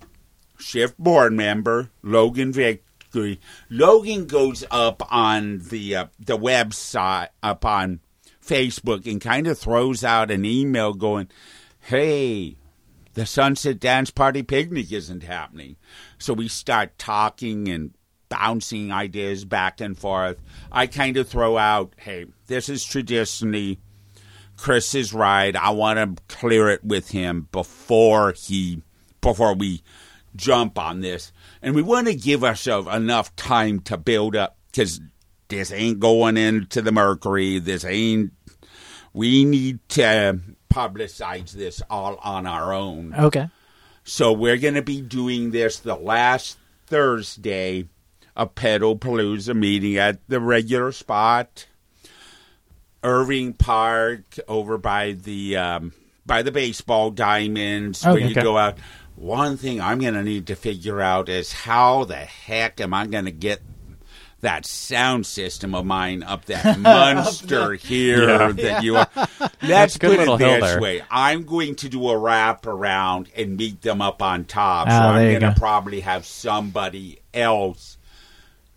shift board member, Logan Victory. Logan goes up on the uh, the website up on Facebook and kind of throws out an email going, "Hey, the Sunset Dance Party picnic isn't happening. So we start talking and bouncing ideas back and forth. I kind of throw out, hey, this is traditionally Chris's ride. I want to clear it with him before he before we jump on this. And we want to give ourselves enough time to build up because this ain't going into the Mercury. This ain't. We need to publicize this all on our own. okay, So we're going to be doing this the last Thursday of Pedal Palooza meeting at the regular spot, Irving Park, over by the um, by the baseball diamonds, where Okay. you go out. One thing I'm going to need to figure out is how the heck am I going to get that sound system of mine up that (laughs) monster (laughs) here Yeah. that you are. Let's a good put little it hill this there. way. I'm going to do a wrap around and meet them up on top. so Ah, I'm going to go. probably have somebody else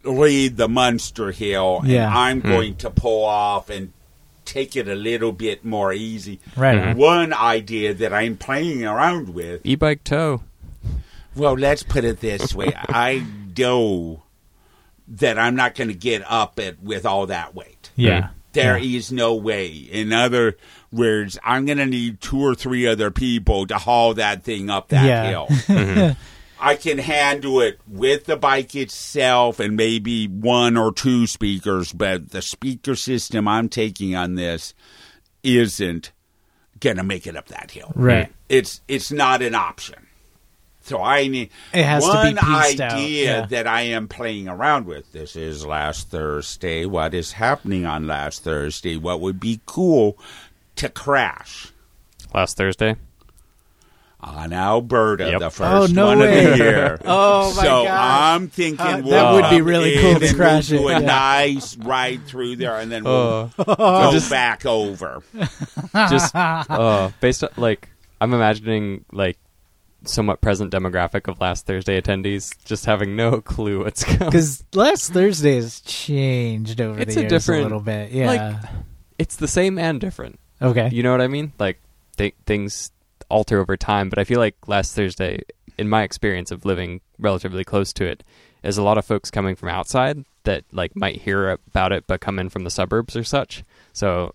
lead the Munster Hill. Yeah. And I'm going to pull off and take it a little bit more easy. right. Mhm. One idea that I'm playing around with E-bike tow. well, let's put it this way. (laughs) I know that I'm not going to get up it with all that weight. Yeah, There is Yeah. no way. In other words, I'm going to need two or three other people to haul that thing up that Yeah. hill. (laughs) Mm-hmm. I can handle it with the bike itself and maybe one or two speakers, but the speaker system I'm taking on this isn't going to make it up that hill. right. It's it's not an option. So I need It has to be one out, idea yeah. that I am playing around with. This is last Thursday. What is happening on last Thursday? What would be cool to crash Last Thursday. on Alberta, Yep. the Oh, first no one way. of the year. (laughs) Oh, my so gosh. I'm thinking Uh, we'll that would be really cool to crash we'll do it, a nice ride through there, and then we'll Uh, go just- back over. (laughs) just uh, based on like I'm imagining like somewhat present demographic of last Thursday attendees just having no (laughs) clue what's going. Because last Thursday has changed over It's the a years different- a little bit. Yeah. like it's the same and different. okay. You know what I mean? Like th- things alter over time, but I feel like last Thursday, in my experience of living relatively close to it, is a lot of folks coming from outside that like might hear about it but come in from the suburbs or such. So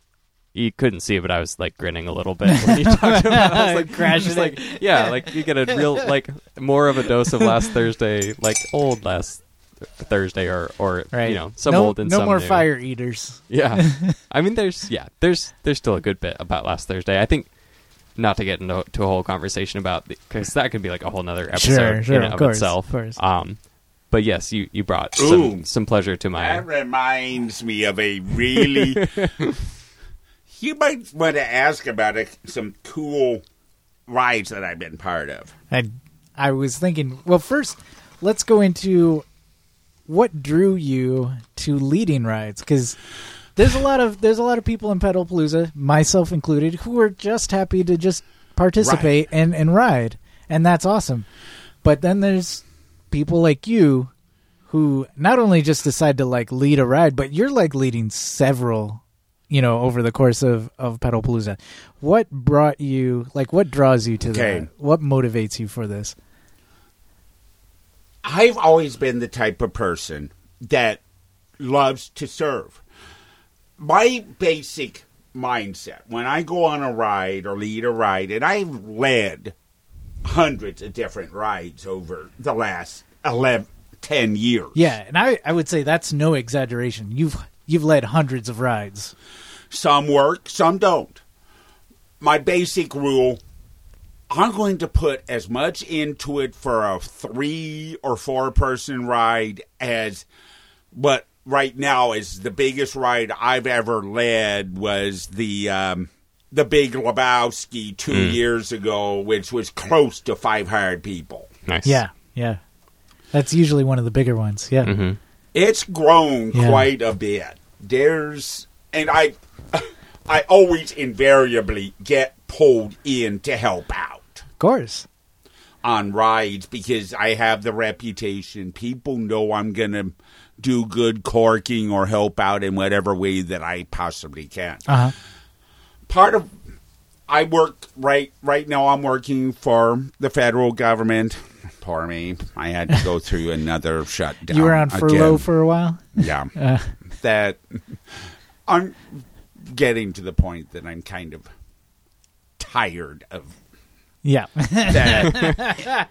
you couldn't see, but I was like grinning a little bit when you talked about. It. I was like, Crashing just like yeah, like you get a real like more of a dose of last Thursday, like old last Thursday or or right. you know some no, old and no some more new. fire eaters. Yeah, (laughs) I mean, there's yeah, there's there's still a good bit about last Thursday. I think not to get into to a whole conversation about because that could be like a whole nother episode Sure, sure, in and of of, course, itself. of course. Um, but yes, you you brought Ooh. some some pleasure to my. That reminds me of a really. (laughs) you might want to ask about a, some cool rides that I've been part of. I I was thinking. Well, first, let's go into what drew you to leading rides because there's a lot of there's a lot of people in Pedalpalooza, myself included, who are just happy to just participate and and ride, and that's awesome. But then there's people like you who not only just decide to like lead a ride, but you're like leading several, you know, over the course of of Pedalpalooza. What brought you like what draws you to Okay. that? What motivates you for this? I've always been the type of person that loves to serve. My basic mindset when I go on a ride or lead a ride, and I've led hundreds of different rides over the last 11, 10 years. Yeah, and I, I would say that's no exaggeration. You've you've led hundreds of rides. Some work, some don't. My basic rule I'm going to put as much into it for a three or four person ride as what right now is the biggest ride I've ever led was the um, the Big Lebowski two years ago, which was close to 500 people. Nice. Yeah, yeah. That's usually one of the bigger ones. Yeah. Mm-hmm. It's grown Yeah. quite a bit. There's and I I always invariably get pulled in to help out Of course. on rides because I have the reputation. People know I'm going to do good corking or help out in whatever way that I possibly can. Uh huh. Part of I work right right now I'm working for the federal government. Poor me. I had to go through (laughs) another shutdown. You were on furlough again. for a while. Yeah. Uh, that I'm getting to the point that I'm kind of tired of yeah. that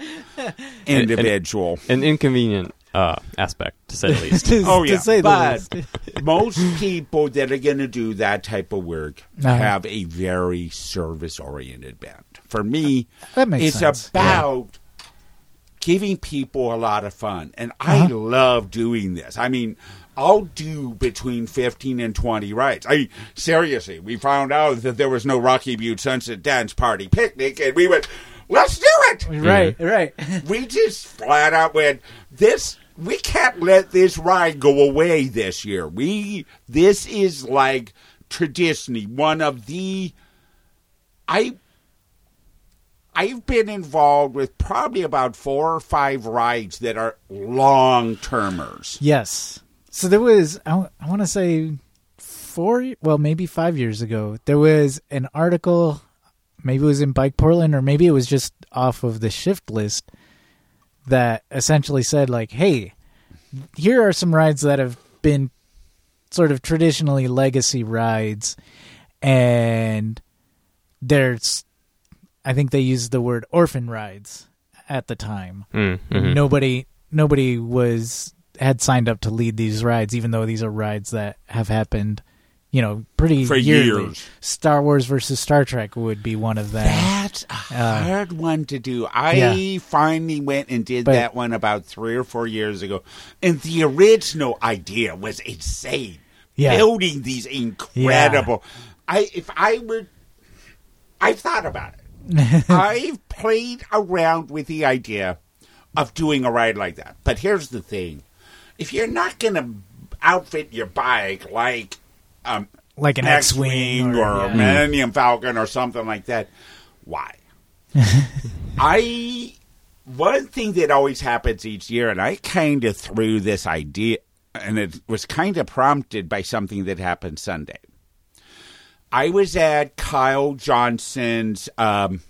(laughs) individual. An inconvenient uh, aspect, to say the least. (laughs) to, Oh, to yeah. say the But- least. (laughs) Most people that are going to do that type of work Uh-huh. have a very service oriented bent. For me, That makes it's sense. about giving people a lot of fun. And I Uh-huh. love doing this. I mean, I'll do between 15 and 20 rides. I seriously, we found out that there was no Rocky Butte Sunset Dance Party picnic, and we went, let's do it. Right, right. We just flat out went, this, we can't let this ride go away this year. We, this is like traditionally one of the, I, I've been involved with probably about four or five rides that are long termers. Yes. So there was, I, want to say, four, well, maybe five years ago, there was an article, maybe it was in Bike Portland, or maybe it was just off of the shift list that essentially said, like, hey, here are some rides that have been sort of traditionally legacy rides, and there's, I think they used the word orphan rides at the time Mm, mhm. nobody nobody was had signed up to lead these rides even though these are rides that have happened you know pretty For yearly. years. star wars versus star trek would be one of them That's a uh, hard one to do. I Yeah. finally went and did But- that one about three or four years ago, and the original idea was insane. Yeah. Building these incredible. I if I were, I've thought about it. (laughs) I've played around with the idea of doing a ride like that. But here's the thing: if you're not going to outfit your bike like um, like an x-wing, X-wing or, yeah. Millennium Falcon or something like that. Why? (laughs) I one thing that always happens each year, and I kind of threw this idea, and it was kind of prompted by something that happened Sunday. I was at Kyle Johnson's um,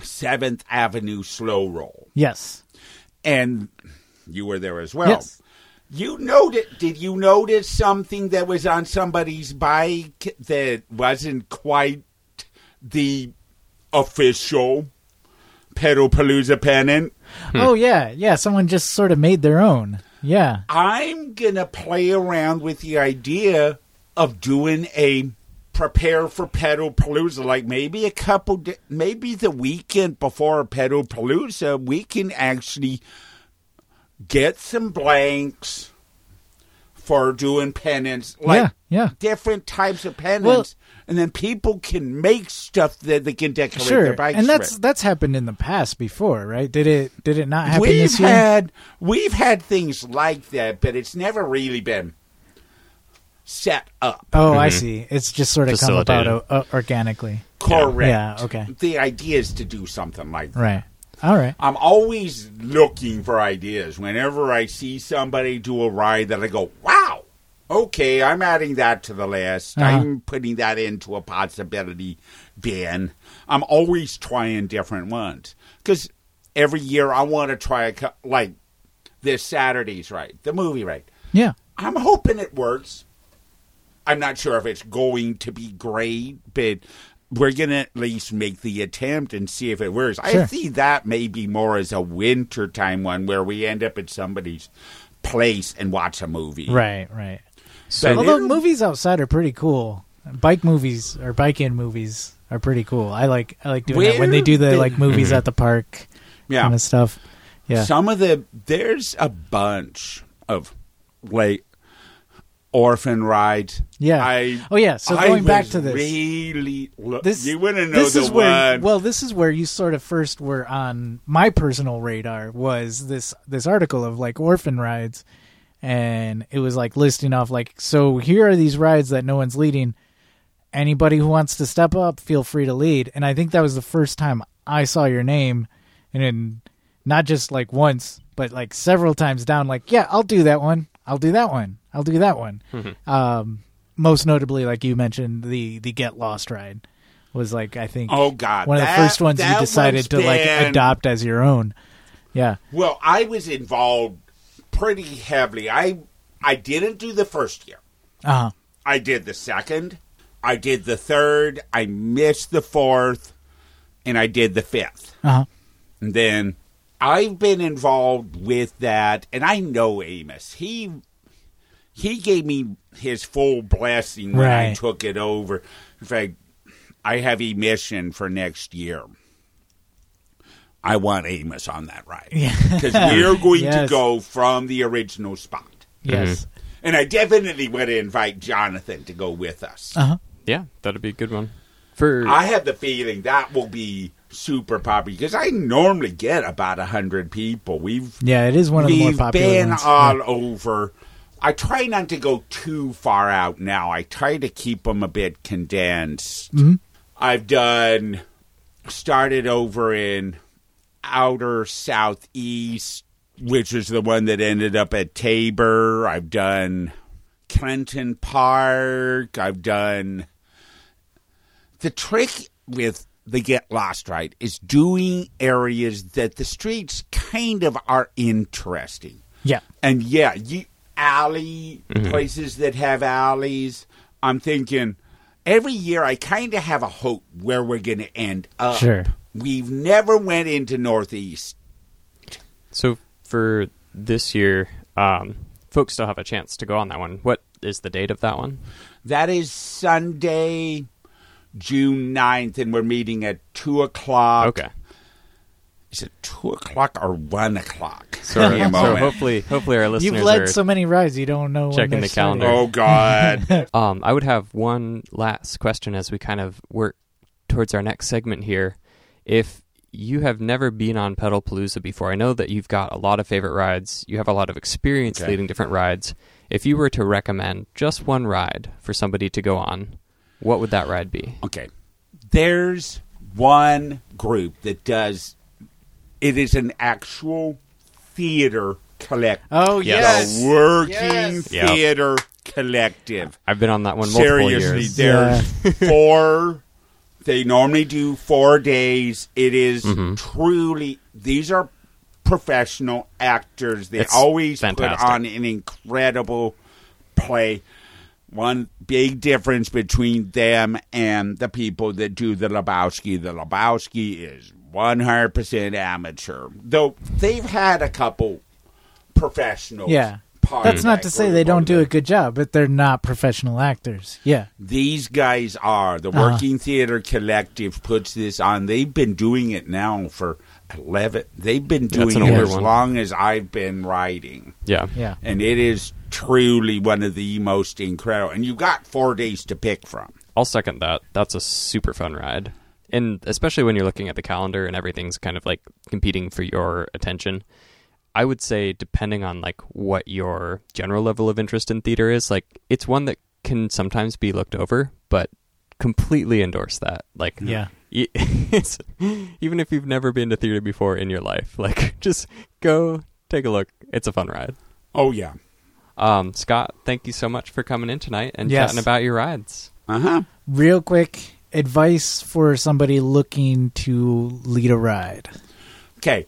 Seventh Avenue Slow Roll, yes and you were there as well. Yes. You noted? Did you notice something that was on somebody's bike that wasn't quite the official Pedalpalooza pennant? Hmm. oh yeah yeah someone just sort of made their own yeah I'm gonna play around with the idea of doing a prepare for Pedalpalooza, like maybe a couple, di- maybe the weekend before Pedalpalooza, we can actually get some blanks, for doing pennants, like yeah, yeah. different types of pennants, and then people can make stuff that they can decorate their Sure, bikes and that's with. that's happened in the past before, right? Did it did it not happen we've this year? had we've had things like that, but it's never really been set up. oh, I mm-hmm. see. It's just sort of come about Facilitated. o- o- organically. Correct. Yeah, okay. The idea is to do something like that. Right. All right. I'm always looking for ideas. Whenever I see somebody do a ride that I go, wow, okay, I'm adding that to the list. Uh-huh. I'm putting that into a possibility bin. I'm always trying different ones. Because every year I want to try, a, like this Saturday's ride, the movie ride. Yeah. I'm hoping it works. I'm not sure if it's going to be great, but we're going to at least make the attempt and see if it works. I see that maybe more as a wintertime one where we end up at somebody's place and watch a movie. Right. Right. So Although movies outside are pretty cool. Bike movies or bike in movies are pretty cool. I like I like doing that when they do the like movies at the park yeah. kind of stuff. Yeah. Some of the there's a bunch of like orphan Ride. Yeah. I oh yeah. So I going back to this. really lo- this you to know this the is where well this is where you sort of first were on my personal radar was this this article of like orphan rides and it was like listing off like so here are these rides that no one's leading anybody who wants to step up feel free to lead and i think that was the first time i saw your name and then not just like once but like several times down like yeah i'll do that one i'll do that one i'll do that one um most notably like you mentioned the the get lost ride was like i think oh God, one of the first ones you decided to like adopt as your own yeah Well, I was involved pretty heavily. I I didn't do the first year. uh-huh I did the second. I did the third. I missed the fourth, and I did the fifth. uh-huh And then I've been involved with that, and I know Amos. He he gave me his full blessing when I took it over. In fact, I have a mission for next year. I want Amos on that ride yeah (laughs) because we're going to go from the original spot. yes And I definitely want to invite Jonathan to go with us. uh-huh Yeah, that'd be a good one. For I have the feeling that will be super popular because I normally get about a hundred people. We've yeah it is one of the more popular. we've been ones all Yeah. over. I try not to go too far out now. I try to keep them a bit condensed. Mhm. I've done started over in outer southeast, which is the one that ended up at Tabor. I've done Clinton Park. I've done the trick with the get lost right is doing areas that the streets kind of are interesting. yeah And yeah, you alley places that have alleys. I'm thinking every year I kind of have a hope where we're going to end up. Sure. We've never went into Northeast. so for this year, um, folks still have a chance to go on that one. What is the date of that one? That is Sunday, June 9th, and we're meeting at 2 o'clock. Okay. Is it 2 o'clock or 1 o'clock? So, Give me a so hopefully, hopefully our listeners you've led are. so many rides you don't know checking they're the starting. calendar. Oh, God. (laughs) Um, I would have one last question as we kind of work towards our next segment here. If you have never been on Pedal Palooza before, I know that you've got a lot of favorite rides. You have a lot of experience Okay. leading different rides. If you were to recommend just one ride for somebody to go on, what would that ride be? Okay. There's one group that does it is an actual theater collective. oh Yes. yes A working Yes. Yep. theater collective. I've been on that one multiple Seriously, years. there's four they normally do four days. It is Mhm. truly these are professional actors. They It's always fantastic. put on an incredible play. One big difference between them and the people that do the Lebowski. The Lebowski is 100% amateur. Though they've had a couple professionals. Yeah. part that's of not that to say they don't do there. a good job but they're not professional actors yeah These guys are. The Uh-huh. Working Theater Collective puts this on. They've been doing it now for 11. They've been doing it as one. long as I've been writing. Yeah. yeah And it is truly one of the most incredible. And you've got four days to pick from. I'll second that. That's a super fun ride. And especially when you're looking at the calendar and everything's kind of like competing for your attention. I would say depending on like what your general level of interest in theater is, like it's one that can sometimes be looked over, but completely endorse that. Like Yeah. (laughs) it's, even if you've never been to theater before in your life, (laughs) like just go take a look. It's a fun ride. Oh, yeah. Um, Scott, thank you so much for coming in tonight and Yes. chatting about your rides. Uh huh. Real quick advice for somebody looking to lead a ride. Okay.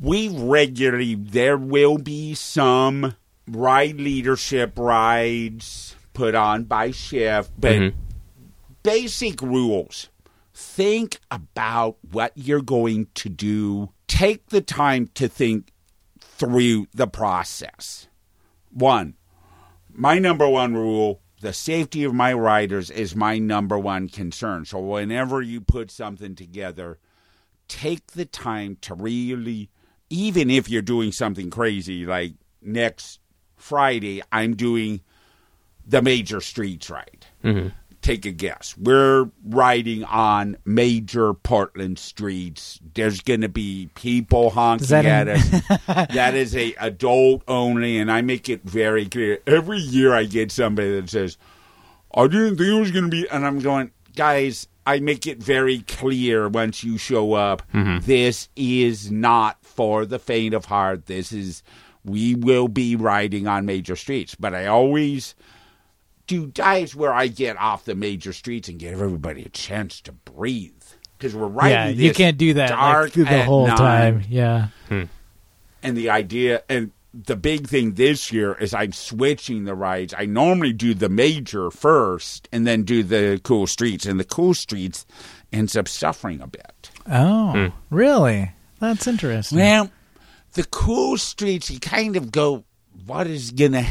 We regularly, there will be some ride leadership rides put on by shift, but Mhm. basic rules. Think about what you're going to do. Take the time to think through the process. One, my number one rule the safety of my riders is my number one concern. So whenever you put something together, take the time to really, even if you're doing something crazy, like next Friday, I'm doing the major streets ride. Mm-hmm. Take a guess. We're riding on major Portland streets. There's going to be people honking that at in- us. (laughs) that is a adult only, and I make it very clear. Every year I get somebody that says, I didn't think it was going to be, and I'm going, guys, I make it very clear once you show up, mm-hmm. this is not for the faint of heart. This is, we will be riding on major streets. But I always do dives where I get off the major streets and give everybody a chance to breathe. Because we're riding yeah, you can't do that dark like, the whole night time. Yeah. Hmm. and the idea and the big thing this year is I'm switching the rides. I normally do the major first and then do the cool streets, and the cool streets ends up suffering a bit. Oh, hmm. really? That's interesting. Well, the cool streets, you kind of go, what is gonna?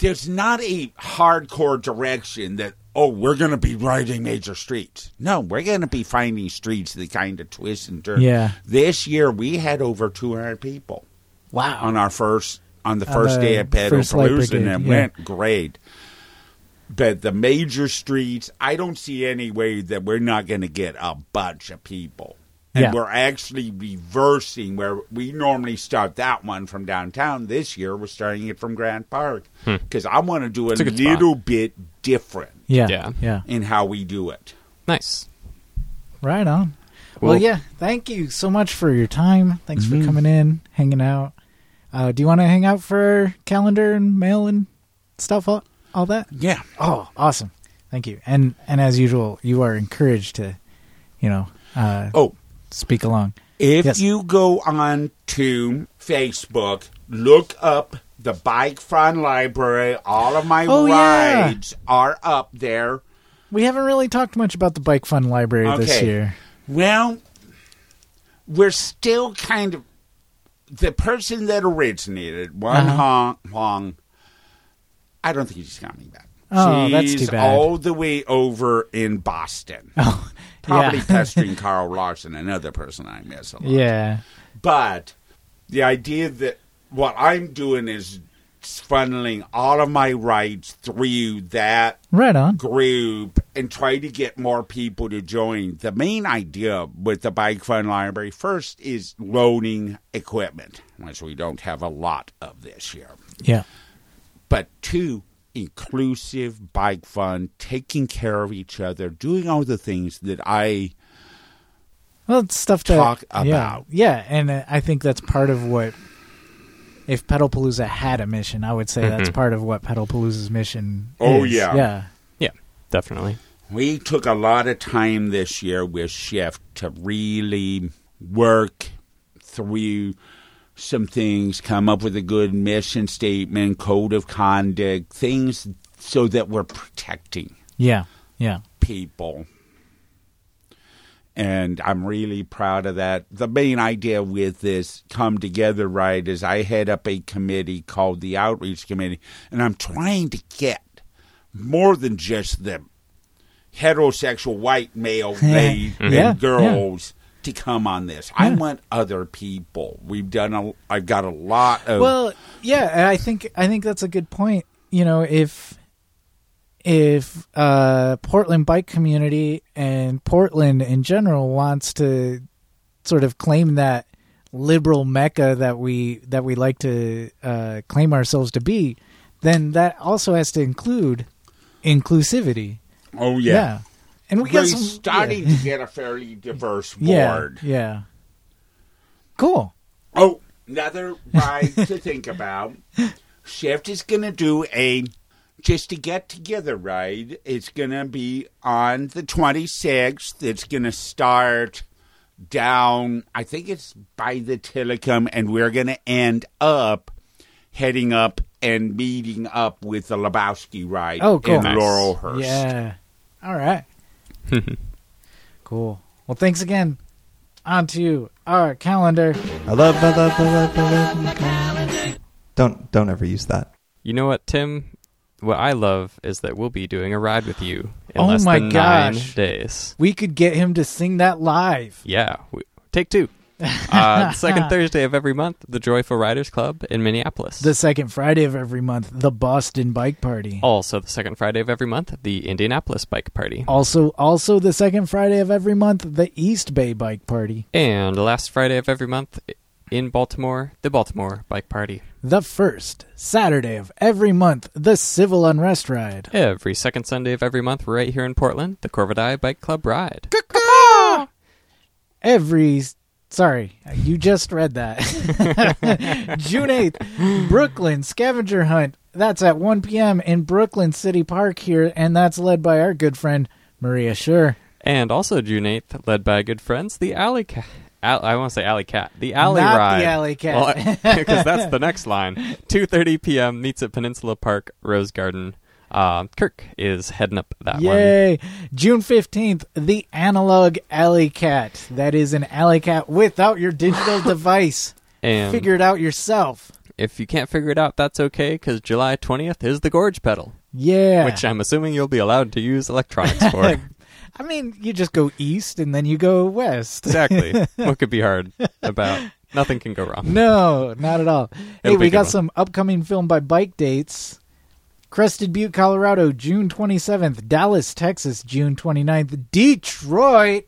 There's not a hardcore direction that. Oh, we're going to be riding major streets. No, we're going to be finding streets that kind of twist and turn. Yeah. This year we had over 200 people. Wow. on our first on the first the day at Pedal first and it yeah. went great. But the major streets, I don't see any way that we're not going to get a bunch of people. And Yeah. we're actually reversing where we normally start that one from downtown. This year, we're starting it from Grant Park because I want to do a Hmm. A good spot. little bit different yeah. Yeah. Yeah. in how we do it. Nice. Right on. Cool. Well, yeah. Thank you so much for your time. Thanks Mm-hmm. for coming in, hanging out. Uh, do you want to hang out for calendar and mail and stuff? All, all that. Yeah. Oh, awesome. Thank you. And and as usual, you are encouraged to, you know, uh, Oh, speak along. If Yes. you go on to Facebook, look up the Bike Fun Library. All of my Oh, yeah. rides are up there. We haven't really talked much about the Bike Fun Library this year. Well, we're still kind of the person that originated, Wan Uh-huh. Hong Huang. I don't think she's coming back. Oh, that's too bad. all the way over in Boston. Oh, Probably yeah. (laughs) pestering Carl Larson, another person I miss a lot. yeah. But the idea that what I'm doing is funneling all of my rides through that Right on. group and try to get more people to join. The main idea with the Bike Fun Library first is loaning equipment, which we don't have a lot of this year. Yeah. But two, inclusive bike fun, taking care of each other, doing all the things that I Well, it's stuff to Talk about. yeah, and uh, I think that's part of what. If Pedalpalooza had a mission, I would say that's Mhm. part of what Pedalpalooza's mission. Oh, is. yeah. yeah, Yeah, definitely. We took a lot of time this year with Shift to really work through some things, come up with a good mission statement, code of conduct, things so that we're protecting yeah, yeah. people. And I'm really proud of that. The main idea with this come together right is I head up a committee called the Outreach Committee, and I'm trying to get more than just the heterosexual white male (laughs) they and Yeah, girls to come on this. I want other people. We've done a I've got a lot of Well, yeah, and I think I think that's a good point. You know, if if uh, Portland bike community and Portland in general wants to sort of claim that liberal mecca that we that we like to uh, claim ourselves to be, then that also has to include inclusivity. Oh Yeah, and we We're got some starting Yeah, to get a fairly diverse (laughs) yeah, board. yeah. Cool. Oh, another ride to think about. Shift is going to do a just to get together ride. It's going to be on the 26th. It's going to start down, I think it's by the Tilikum, and we're going to end up heading up and meeting up with the Lebowski ride Oh, cool. in Nice. Laurelhurst. Yeah. All right. (laughs) cool. Well, thanks again. On to our calendar. I love, I love, I love, I love. Don't don't ever use that. You know what, Tim? What I love is that we'll be doing a ride with you in Oh less my than gosh. nine days. We could get him to sing that live. Yeah, we, take two. (laughs) Uh, second (laughs) Thursday of every month, the Joyful Riders Club in Minneapolis. The second Friday of every month, the Boston Bike Party. also, the second Friday of every month, the Indianapolis Bike Party. Also, also the second Friday of every month, the East Bay Bike Party. And last Friday of every month in Baltimore, the Baltimore Bike Party. The first Saturday of every month, the Civil Unrest Ride. Every second Sunday of every month, right here in Portland, the Corvidae Bike Club Ride. Every sorry, you just read that. (laughs) June 8th, Brooklyn Scavenger Hunt. That's at 1 p.m. in Brooklyn City Park here, and that's led by our good friend Maria Schur. And also June 8th, led by good friends, the Alley Cat. Al- I want to say Alley Cat. The Alley ride. Not the Alley Cat. Because (laughs) that's the (laughs) next line. 2.30 p.m. meets at Peninsula Park, Rose Garden. Uh, Kirk is heading up that one. Yay! June 15th, the Analog Alley Cat. That is an Alley Cat without your digital (laughs) device. And Figure it out yourself. if you can't figure it out, that's okay, because July 20th is the Gorge Pedal, Yeah. which I'm assuming you'll be allowed to use electronics for. (laughs) I mean, you just go east and then you go west. exactly. (laughs) what could be hard about? Nothing can go wrong. No, not at all. Hey, It'll we got one. some upcoming film by bike dates. Crested Butte, Colorado, June 27th. Dallas, Texas, June 29th. Detroit,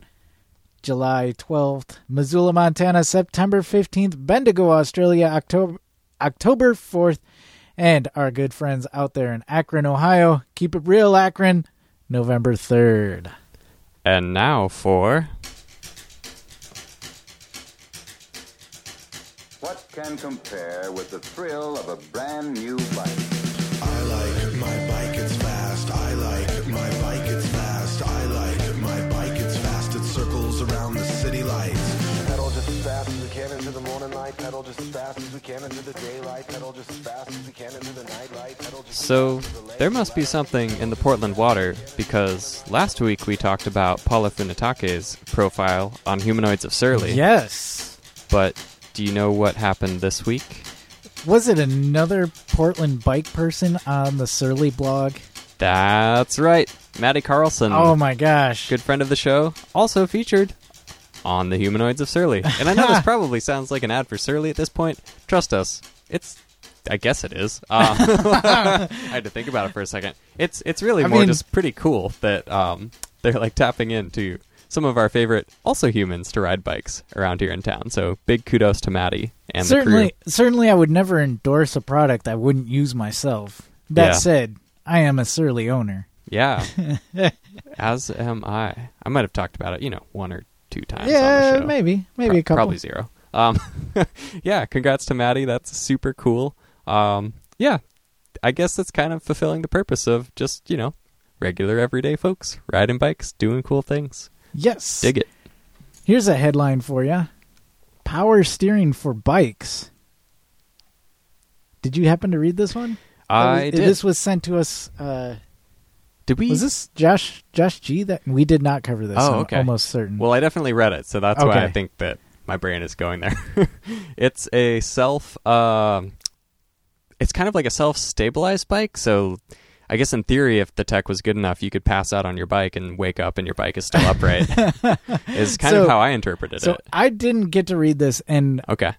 July 12th. Missoula, Montana, September 15th. Bendigo, Australia, October October 4th. And our good friends out there in Akron, Ohio. Keep it real, Akron, November 3rd. And now for What can compare with the thrill of a brand new bike? I like my bike, it's fast. I like my bike, it's fast. I like my bike, it's fast. It circles around the city lights. Pedal just as fast as we can into the morning light. Pedal just as fast as we can into the daylight. Pedal just as fast as we can into the night light. Pedal just So, there must be something in the Portland water because last week we talked about Paula Funatake's profile on humanoids of Surly. Yes. But do you know what happened this week? Was it another Portland bike person on the Surly blog? That's right. Maddie Carlson, Oh my gosh. good friend of the show, also featured on the humanoids of Surly. And I know this (laughs) probably sounds like an ad for Surly at this point. Trust us, it's. I guess it is. Uh, (laughs) I had to think about it for a second. It's it's really I more mean- just pretty cool that um, they're like tapping into some of our favorite also humans to ride bikes around here in town. So big kudos to Maddie and certainly, certainly, I would never endorse a product I wouldn't use myself. That Yeah. said, I am a Surly owner. Yeah, (laughs) as am I. I might have talked about it, you know, one or two times. on yeah, the show. maybe, maybe Pro- a couple. Probably zero. Um, (laughs) yeah, congrats to Maddie. That's super cool. Um, yeah, I guess that's kind of fulfilling the purpose of just you know regular everyday folks riding bikes, doing cool things. Yes. Dig it. Here's a headline for you: Power steering for bikes. Did you happen to read this one? I Uh, did. This was sent to us. Uh, did we? was this Josh Josh G? That we did not cover this. Oh, I'm okay. almost certain. Well, I definitely read it, so that's why I think that my brain is going there. (laughs) it's a self. um it's kind of like a self-stabilized bike. So, I guess in theory, if the tech was good enough, you could pass out on your bike and wake up, and your bike is still upright. (laughs) is kind So- of how I interpreted so it. I didn't get to read this, and Okay.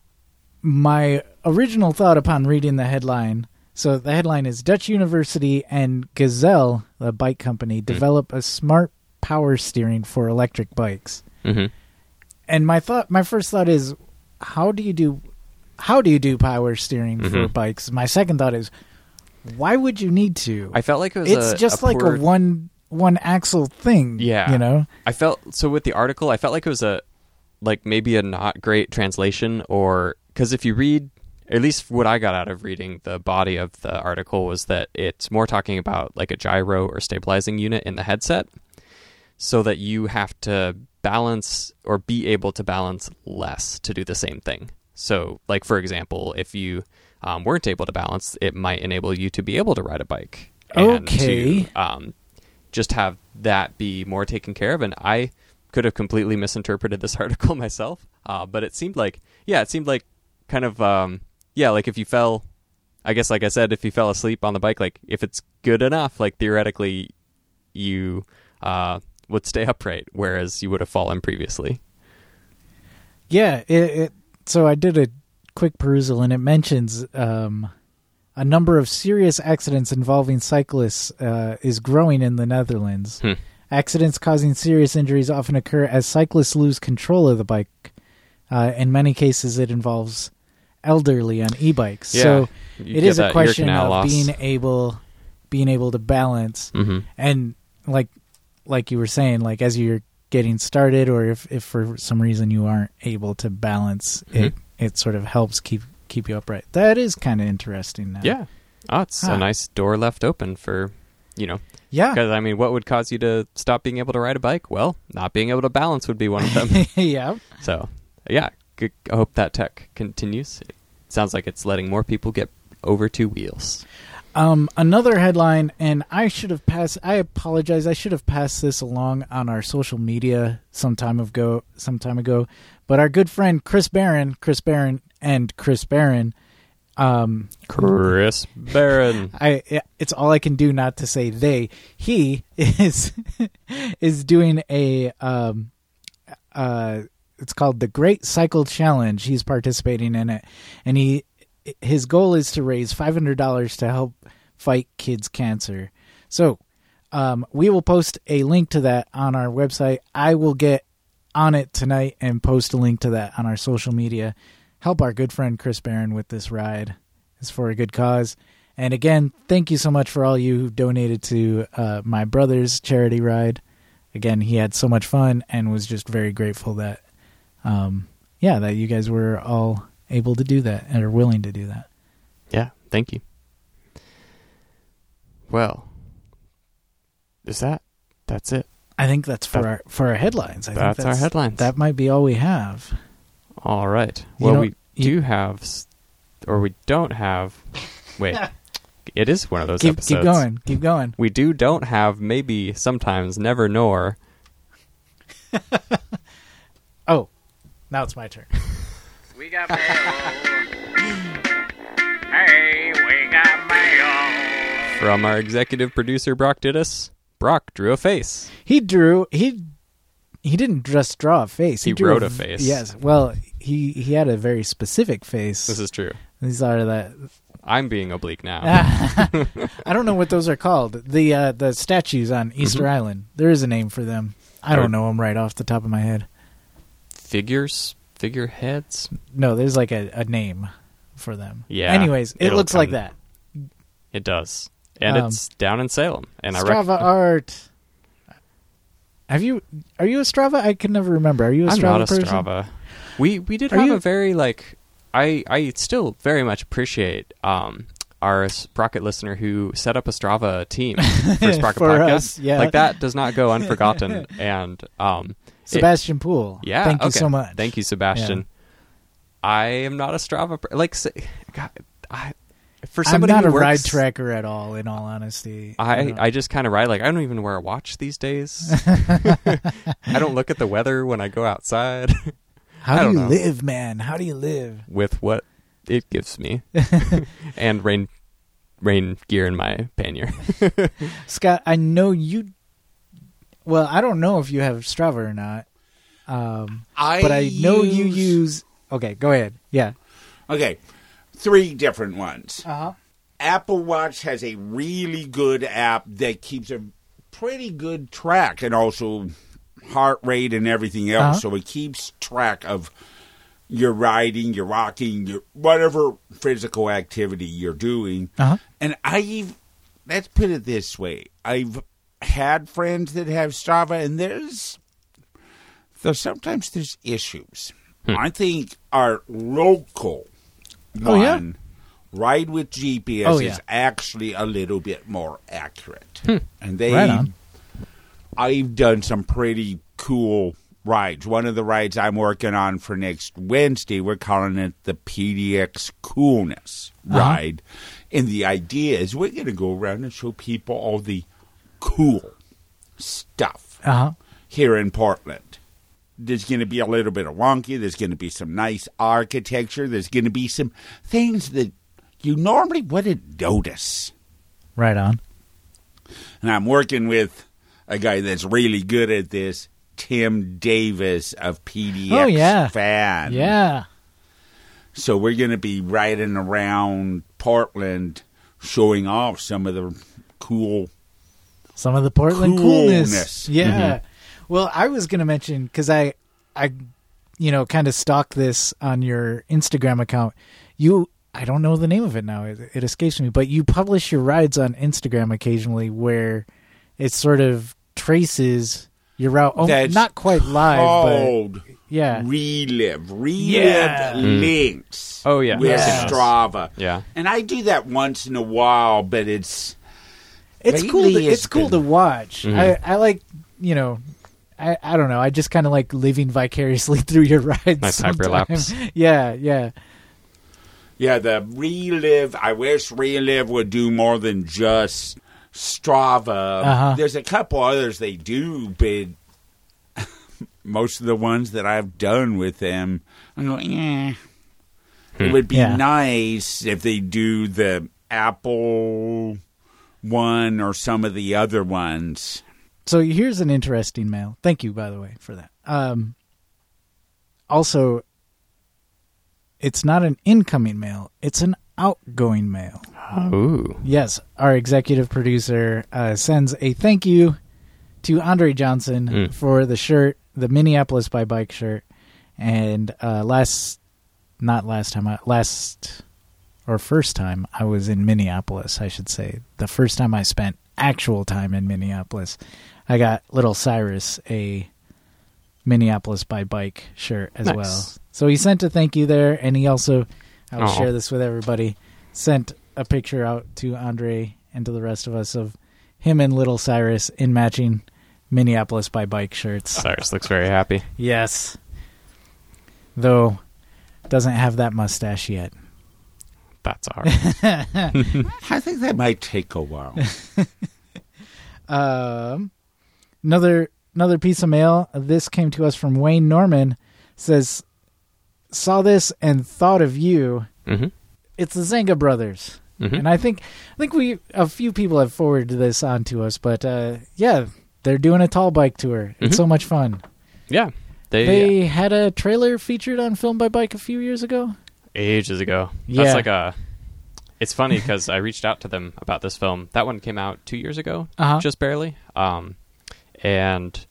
my original thought upon reading the headline. So the headline is Dutch University and Gazelle, the bike company, develop a smart power steering for electric bikes. hmm And my thought, my first thought is, how do you do, how do you do power steering for Mhm. bikes? My second thought is, why would you need to? I felt like it was it's a, just a like poor- a one one axle thing. Yeah. you know. I felt so with the article. I felt like it was a like maybe a not great translation, or because if you read, at least what I got out of reading the body of the article was that it's more talking about like a gyro or stabilizing unit in the headset, so that you have to balance or be able to balance less to do the same thing. So, like for example, if you um, weren't able to balance, it might enable you to be able to ride a bike. and Okay. to, um, just have that be more taken care of. And I could have completely misinterpreted this (laughs) article myself, uh, but it seemed like, yeah, it seemed like kind of, um, yeah, like if you fell, I guess, like I said, if you fell asleep on the bike, like if it's good enough, like theoretically, you uh, would stay (laughs) upright, whereas you would have fallen previously. Yeah, it, it so I did a quick perusal and it mentions um, a number of serious accidents involving cyclists uh, is growing in the Netherlands. Hmm. Accidents causing serious injuries often occur as cyclists lose control of the bike. Uh, in many cases, it involves elderly on e-bikes. Yeah, so it is a question of loss. being able being able to balance hmm and like like you were saying like as you're getting started or if if for some reason you aren't able to balance it it sort of helps keep keep you upright that is kind of interesting now Yeah. Oh, it's a nice door left open for, you know, yeah because I mean, what would cause you to stop being able to ride a bike? Well, not being able to balance would be one of them. (laughs) yeah so, yeah, I hope that tech continues. It sounds like it's letting more people get over two wheels. um another headline and i should have passed i apologize i should have passed this along on our social media some time ago some time ago but our good friend chris barron chris barron and chris barron um Chris Barron. I it's all I can do not to say they. He is (laughs) is doing a um uh it's called the Great Cycle Challenge. He's participating in it and he his goal is to raise $500 to help fight kids cancer. So, um we will post a link to that on our website. I will get on it tonight and post a link to that on our social media. Help our good friend Chris Barron with this ride. It's for a good cause. And again, thank you so much for all you who donated to uh, my brother's charity ride. Again, he had so much fun and was just very grateful that, um, yeah, that you guys were all able to do that and are willing to do that. Yeah, thank you. Well, is that? That's it. I think that's for That- our for our headlines. I That's think our headlines. That might be all we have. All right. Well, we you- do have, or we don't have. Wait, (laughs) it is one of those Keep episodes. keep going. Keep going. We do don't have maybe sometimes never nor. (laughs) Oh, now it's my turn. (laughs) We got mail. hey, we got mail. From our executive producer Brock Didis, Brock drew a face. He drew he he didn't just draw a face. He, He drew wrote a v- face. Yes. Well, he he had a very specific face. This is true. These are that I'm being oblique now. (laughs) I don't know what those are called. The uh, the statues on Easter Mm-hmm. Island. There is a name for them. I don't know them right off the top of my head. Figures, figureheads. No, there's like a, a name for them. Yeah, Anyways, it looks like that. It does, and Um, it's down in Salem. And I Strava rec- art. Have you? Are you a Strava? I can never remember. Are you a I'm Strava not a person? Strava. We we did Are have you- a very like I I still very much appreciate um our Sprocket listener who set up a Strava team (laughs) for Sprocket For Podcast. us, yeah. Like that does not go (laughs) unforgotten and um it- Sebastian Poole. yeah, Thank you so much. Thank you Sebastian. I am not a Strava like God, I for I'm somebody not who a ride works- tracker at all. In all honesty, I, don't- I just kind of ride like I don't even wear a watch these days. (laughs) I don't look at the weather when I go outside. (laughs) How do you know. live, man? How do you live? with what it gives me (laughs) and rain rain gear in my pannier. Scott, I know you. Well, I don't know if you have Strava or not, um, I but I know you use- use. Okay, go ahead. Yeah, Okay, three different ones. Uh huh. Apple Watch has a really good app that keeps a pretty good track and also heart rate and everything else. Uh-huh. So it keeps track of your riding, your walking, your whatever physical activity you're doing. Uh-huh. And I've let's put it this way: I've had friends that have Strava, and there's there's sometimes there's issues. I think our local Oh, yeah? Ride with GPS, Oh, yeah. is actually a little bit more accurate, and they. Right. I've done some pretty cool rides. One of the rides I'm working on for next Wednesday, we're calling it the PDX Coolness Uh-huh. ride. And the idea is we're going to go around and show people all the cool stuff Uh huh. here in Portland. There's going to be a little bit of wonky. There's going to be some nice architecture. There's going to be some things that you normally wouldn't notice. Right on. And I'm working with a guy that's really good at this, Tim Davis of PDX Oh, yeah. Fan. Yeah. So we're going to be riding around Portland showing off some of the cool. Some of the Portland coolness. Coolness. Yeah. Mm-hmm. Well, I was going to mention because I, I, you know, kind of stalked this on your Instagram account. You, I don't know the name of it now. It, it escapes me. But you publish your rides on Instagram occasionally, where it sort of traces your route. Oh, That's not quite live, called but yeah. Relive. Relive Yeah. links. Oh, yeah. With Yes. Strava. Yeah. And I do that once in a while, but it's. it's cool. To, it's it's cool to been- watch. Mhm. I, I like, you know. I, I don't know. I just kind of like living vicariously (laughs) through your rides. Nice sometimes. hyperlapse. (laughs) Yeah, yeah. Yeah, the relive. I wish relive would do more than just Strava. Uh-huh. There's a couple others they do, but (laughs) most of the ones that I've done with them, I go, eh. It would be Yeah. nice if they do the Apple one or some of the other ones. So here's an interesting mail. Thank you, by the way, for that. Um, also, it's not an incoming mail; it's an outgoing mail. Ooh. Yes, our executive producer uh, sends a thank you to Andre Johnson Mm. for the shirt, the Minneapolis by Bike shirt, and uh, last, not last time, uh, last or first time I was in Minneapolis, I should say, the first time I spent actual time in Minneapolis, I got little Cyrus a Minneapolis by Bike shirt as Nice. well. So he sent a thank you there, and he also, I'll Aw. share this with everybody, sent a picture out to Andre and to the rest of us of him and little Cyrus in matching Minneapolis by Bike shirts. Cyrus looks very happy. Yes. Though doesn't have that mustache yet. That's all (laughs) right. (laughs) (laughs) I think that might take a while. Um, another another piece of mail. This came to us from Wayne Norman. Says, saw this and thought of you. hmm It's the Zenga brothers, hmm and I think I think we a few people have forwarded this on to us. But uh, yeah, they're doing a tall bike tour. It's Mhm. so much fun. Yeah. They, They had a trailer featured on Film by Bike a few years ago. ages ago. Yeah. That's like a. It's funny because I reached out to them about this film. That one came out two years ago, Uh-huh. just barely. Um, and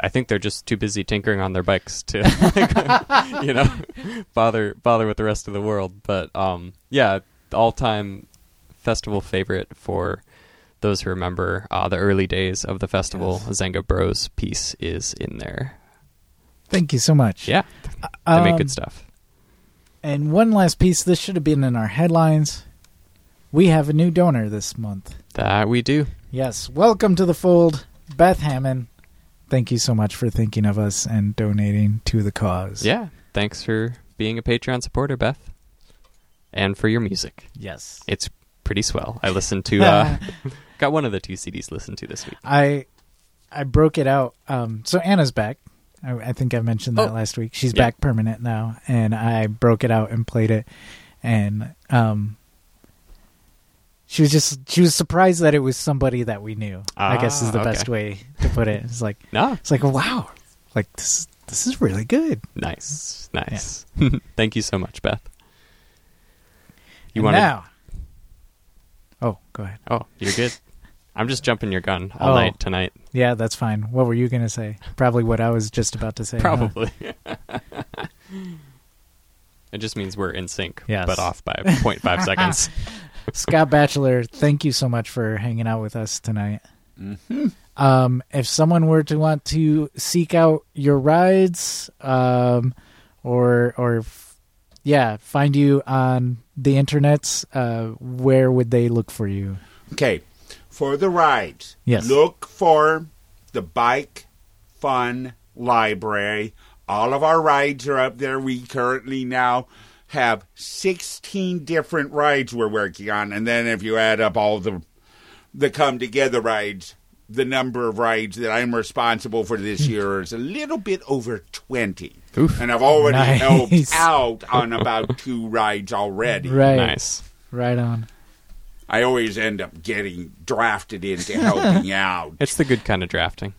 I think they're just too busy tinkering on their bikes to, like, (laughs) you know, bother bother with the rest of the world. But um, yeah, all time festival favorite for those who remember uh, the early days of the festival. Zenga Bros piece is in there. Thank you so much. Yeah, they make Um, good stuff. And one last piece. This should have been in our headlines. We have a new donor this month. That we do. Yes, welcome to the fold, Beth Hammond. Thank you so much for thinking of us and donating to the cause. Yeah. Thanks for being a Patreon supporter, Beth. And for your music. Yes. It's pretty swell. I listened to (laughs) uh (laughs) got one of the two CDs listened to this week. I I broke it out. Um, so Anna's back. I, I think I mentioned that Oh. last week. She's Yeah. back permanent now, and I broke it out and played it. And um, she was just she was surprised that it was somebody that we knew. I guess is Ah, the okay. best way to put it. It's like (laughs) No. it's like wow, like this this is really good. Nice. Nice. (laughs) Thank you so much, Beth. You want now? Oh, go ahead. Oh, you're good. I'm just jumping your gun all Oh. night tonight. Yeah, that's fine. What were you gonna say? Probably what I was just about to say. huh? Probably. (laughs) it just means we're in sync, Yes. but off by 0.5 seconds. Scott Batchelar, thank you so much for hanging out with us tonight. Um, if someone were to want to seek out your rides, um, or or f- yeah, find you on the internets, uh, where would they look for you? Okay, for the rides, Yes. look for the Bike Fun Library. All of our rides are up there. We currently now have 16 different rides we're working on, and then if you add up all the the come together rides, the number of rides that I'm responsible for this year is a little bit over 20. Oof. And I've already (laughs) Nice. helped out on about two rides already. Right, Nice. right on. I always end up getting drafted into helping (laughs) out. It's the good kind of drafting.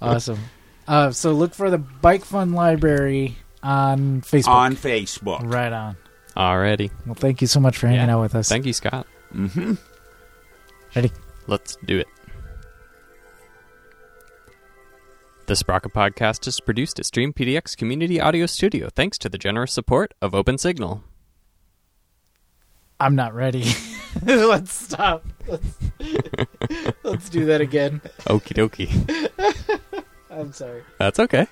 Awesome. Uh, so look for the Bike Fun Library on Facebook. on Facebook. Right on. Alrighty. Well, thank you so much for hanging Yeah. out with us. Thank you, Scott. Mm-hmm. Ready? Let's do it. The Sprocket Podcast is produced at Stream PDX Community Audio Studio thanks to the generous support of OpenSignal. I'm not ready. (laughs) Let's stop. Let's, (laughs) let's do that again. Okie dokie. (laughs) I'm sorry. That's okay.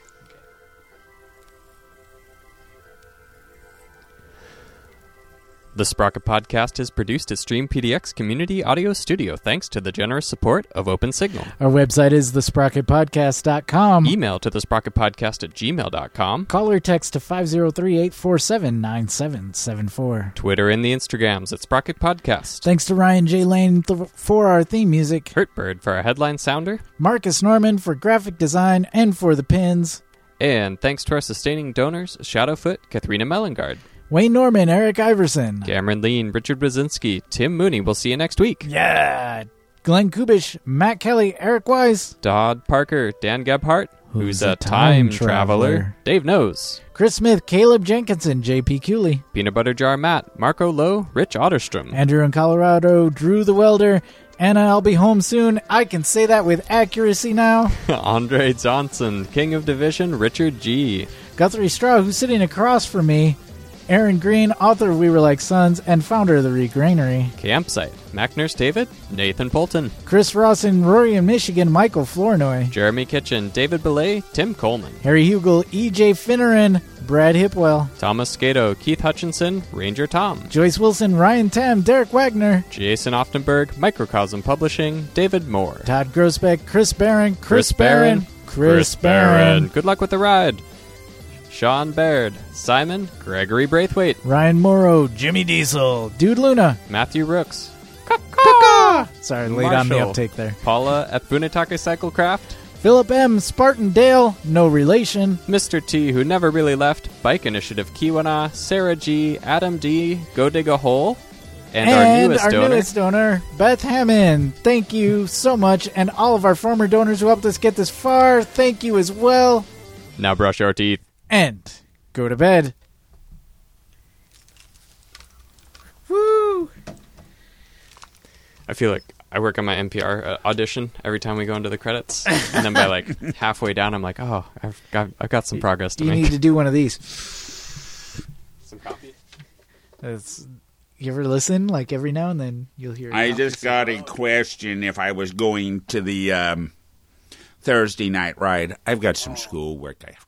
The Sprocket Podcast is produced at Stream PDX Community Audio Studio thanks to the generous support of OpenSignal. Our website is thesprocketpodcast.com. Email to thesprocketpodcast Sprocket Podcast at gmail.com. Call or text to 503-847-9774. Twitter and the Instagrams at Sprocket Podcast. Thanks to Ryan J. Lane th- for our theme music, Kurtbird for our headline sounder. Marcus Norman for graphic design and for the pins, And thanks to our sustaining donors, Shadowfoot, Katharina Mellengard, Wayne Norman, Eric Iverson. Cameron Lean, Richard Brzezinski, Tim Mooney. We'll see you next week. Yeah. Glenn Kubish, Matt Kelly, Eric Wise, Dodd Parker, Dan Gebhart, who's, Who's a, a time, time traveler. traveler. Dave Knows, Chris Smith, Caleb Jenkinson, JP Cooley, Peanut Butter Jar Matt, Marco Lowe, Rich Otterstrom, Andrew in Colorado, Drew the Welder, Anna, I'll be home soon. I can say that with accuracy now. (laughs) Andre Johnson, King of Division, Richard G, Guthrie Straw, who's sitting across from me, Aaron Green, author of We Were Like Sons and founder of the Regranary, Campsite, Mac Nurse David, Nathan Polton, Chris Ross in Rory in Michigan, Michael Flournoy, Jeremy Kitchen, David Belay, Tim Coleman, Harry Hugel, EJ Finneran, Brad Hipwell, Thomas Skato, Keith Hutchinson, Ranger Tom, Joyce Wilson, Ryan Tam, Derek Wagner, Jason Oftenberg, Microcosm Publishing, David Moore. Todd Grosbeck, Chris Barron, Chris, Barron, Chris, Barron, Good luck with the ride. Sean Baird, Simon, Gregory Braithwaite, Ryan Morrow, Jimmy Diesel, Dude Luna. Matthew Rooks, Sorry, late on the uptake there. Paula at Funatake Cyclecraft, Philip M. Spartan Dale, no relation. Mr. T, who never really left, Bike Initiative Kiwana, Sarah G, Adam D, Go Dig a Hole, and, our newest our donor, newest donor, Beth Hammond. Thank you so much. And all of our former donors who helped us get this far, thank you as well. Now brush your teeth. And go to bed. Woo! I feel like I work on my NPR uh, audition every time we go into the credits, and then by (laughs) like halfway down, I'm like, oh, I've got, I've got some progress to You make. You need to do one of these. some coffee. It's, you ever listen? Like every now and then you'll hear. I just got a question if I was going to the um, Thursday night ride. I've got some schoolwork I have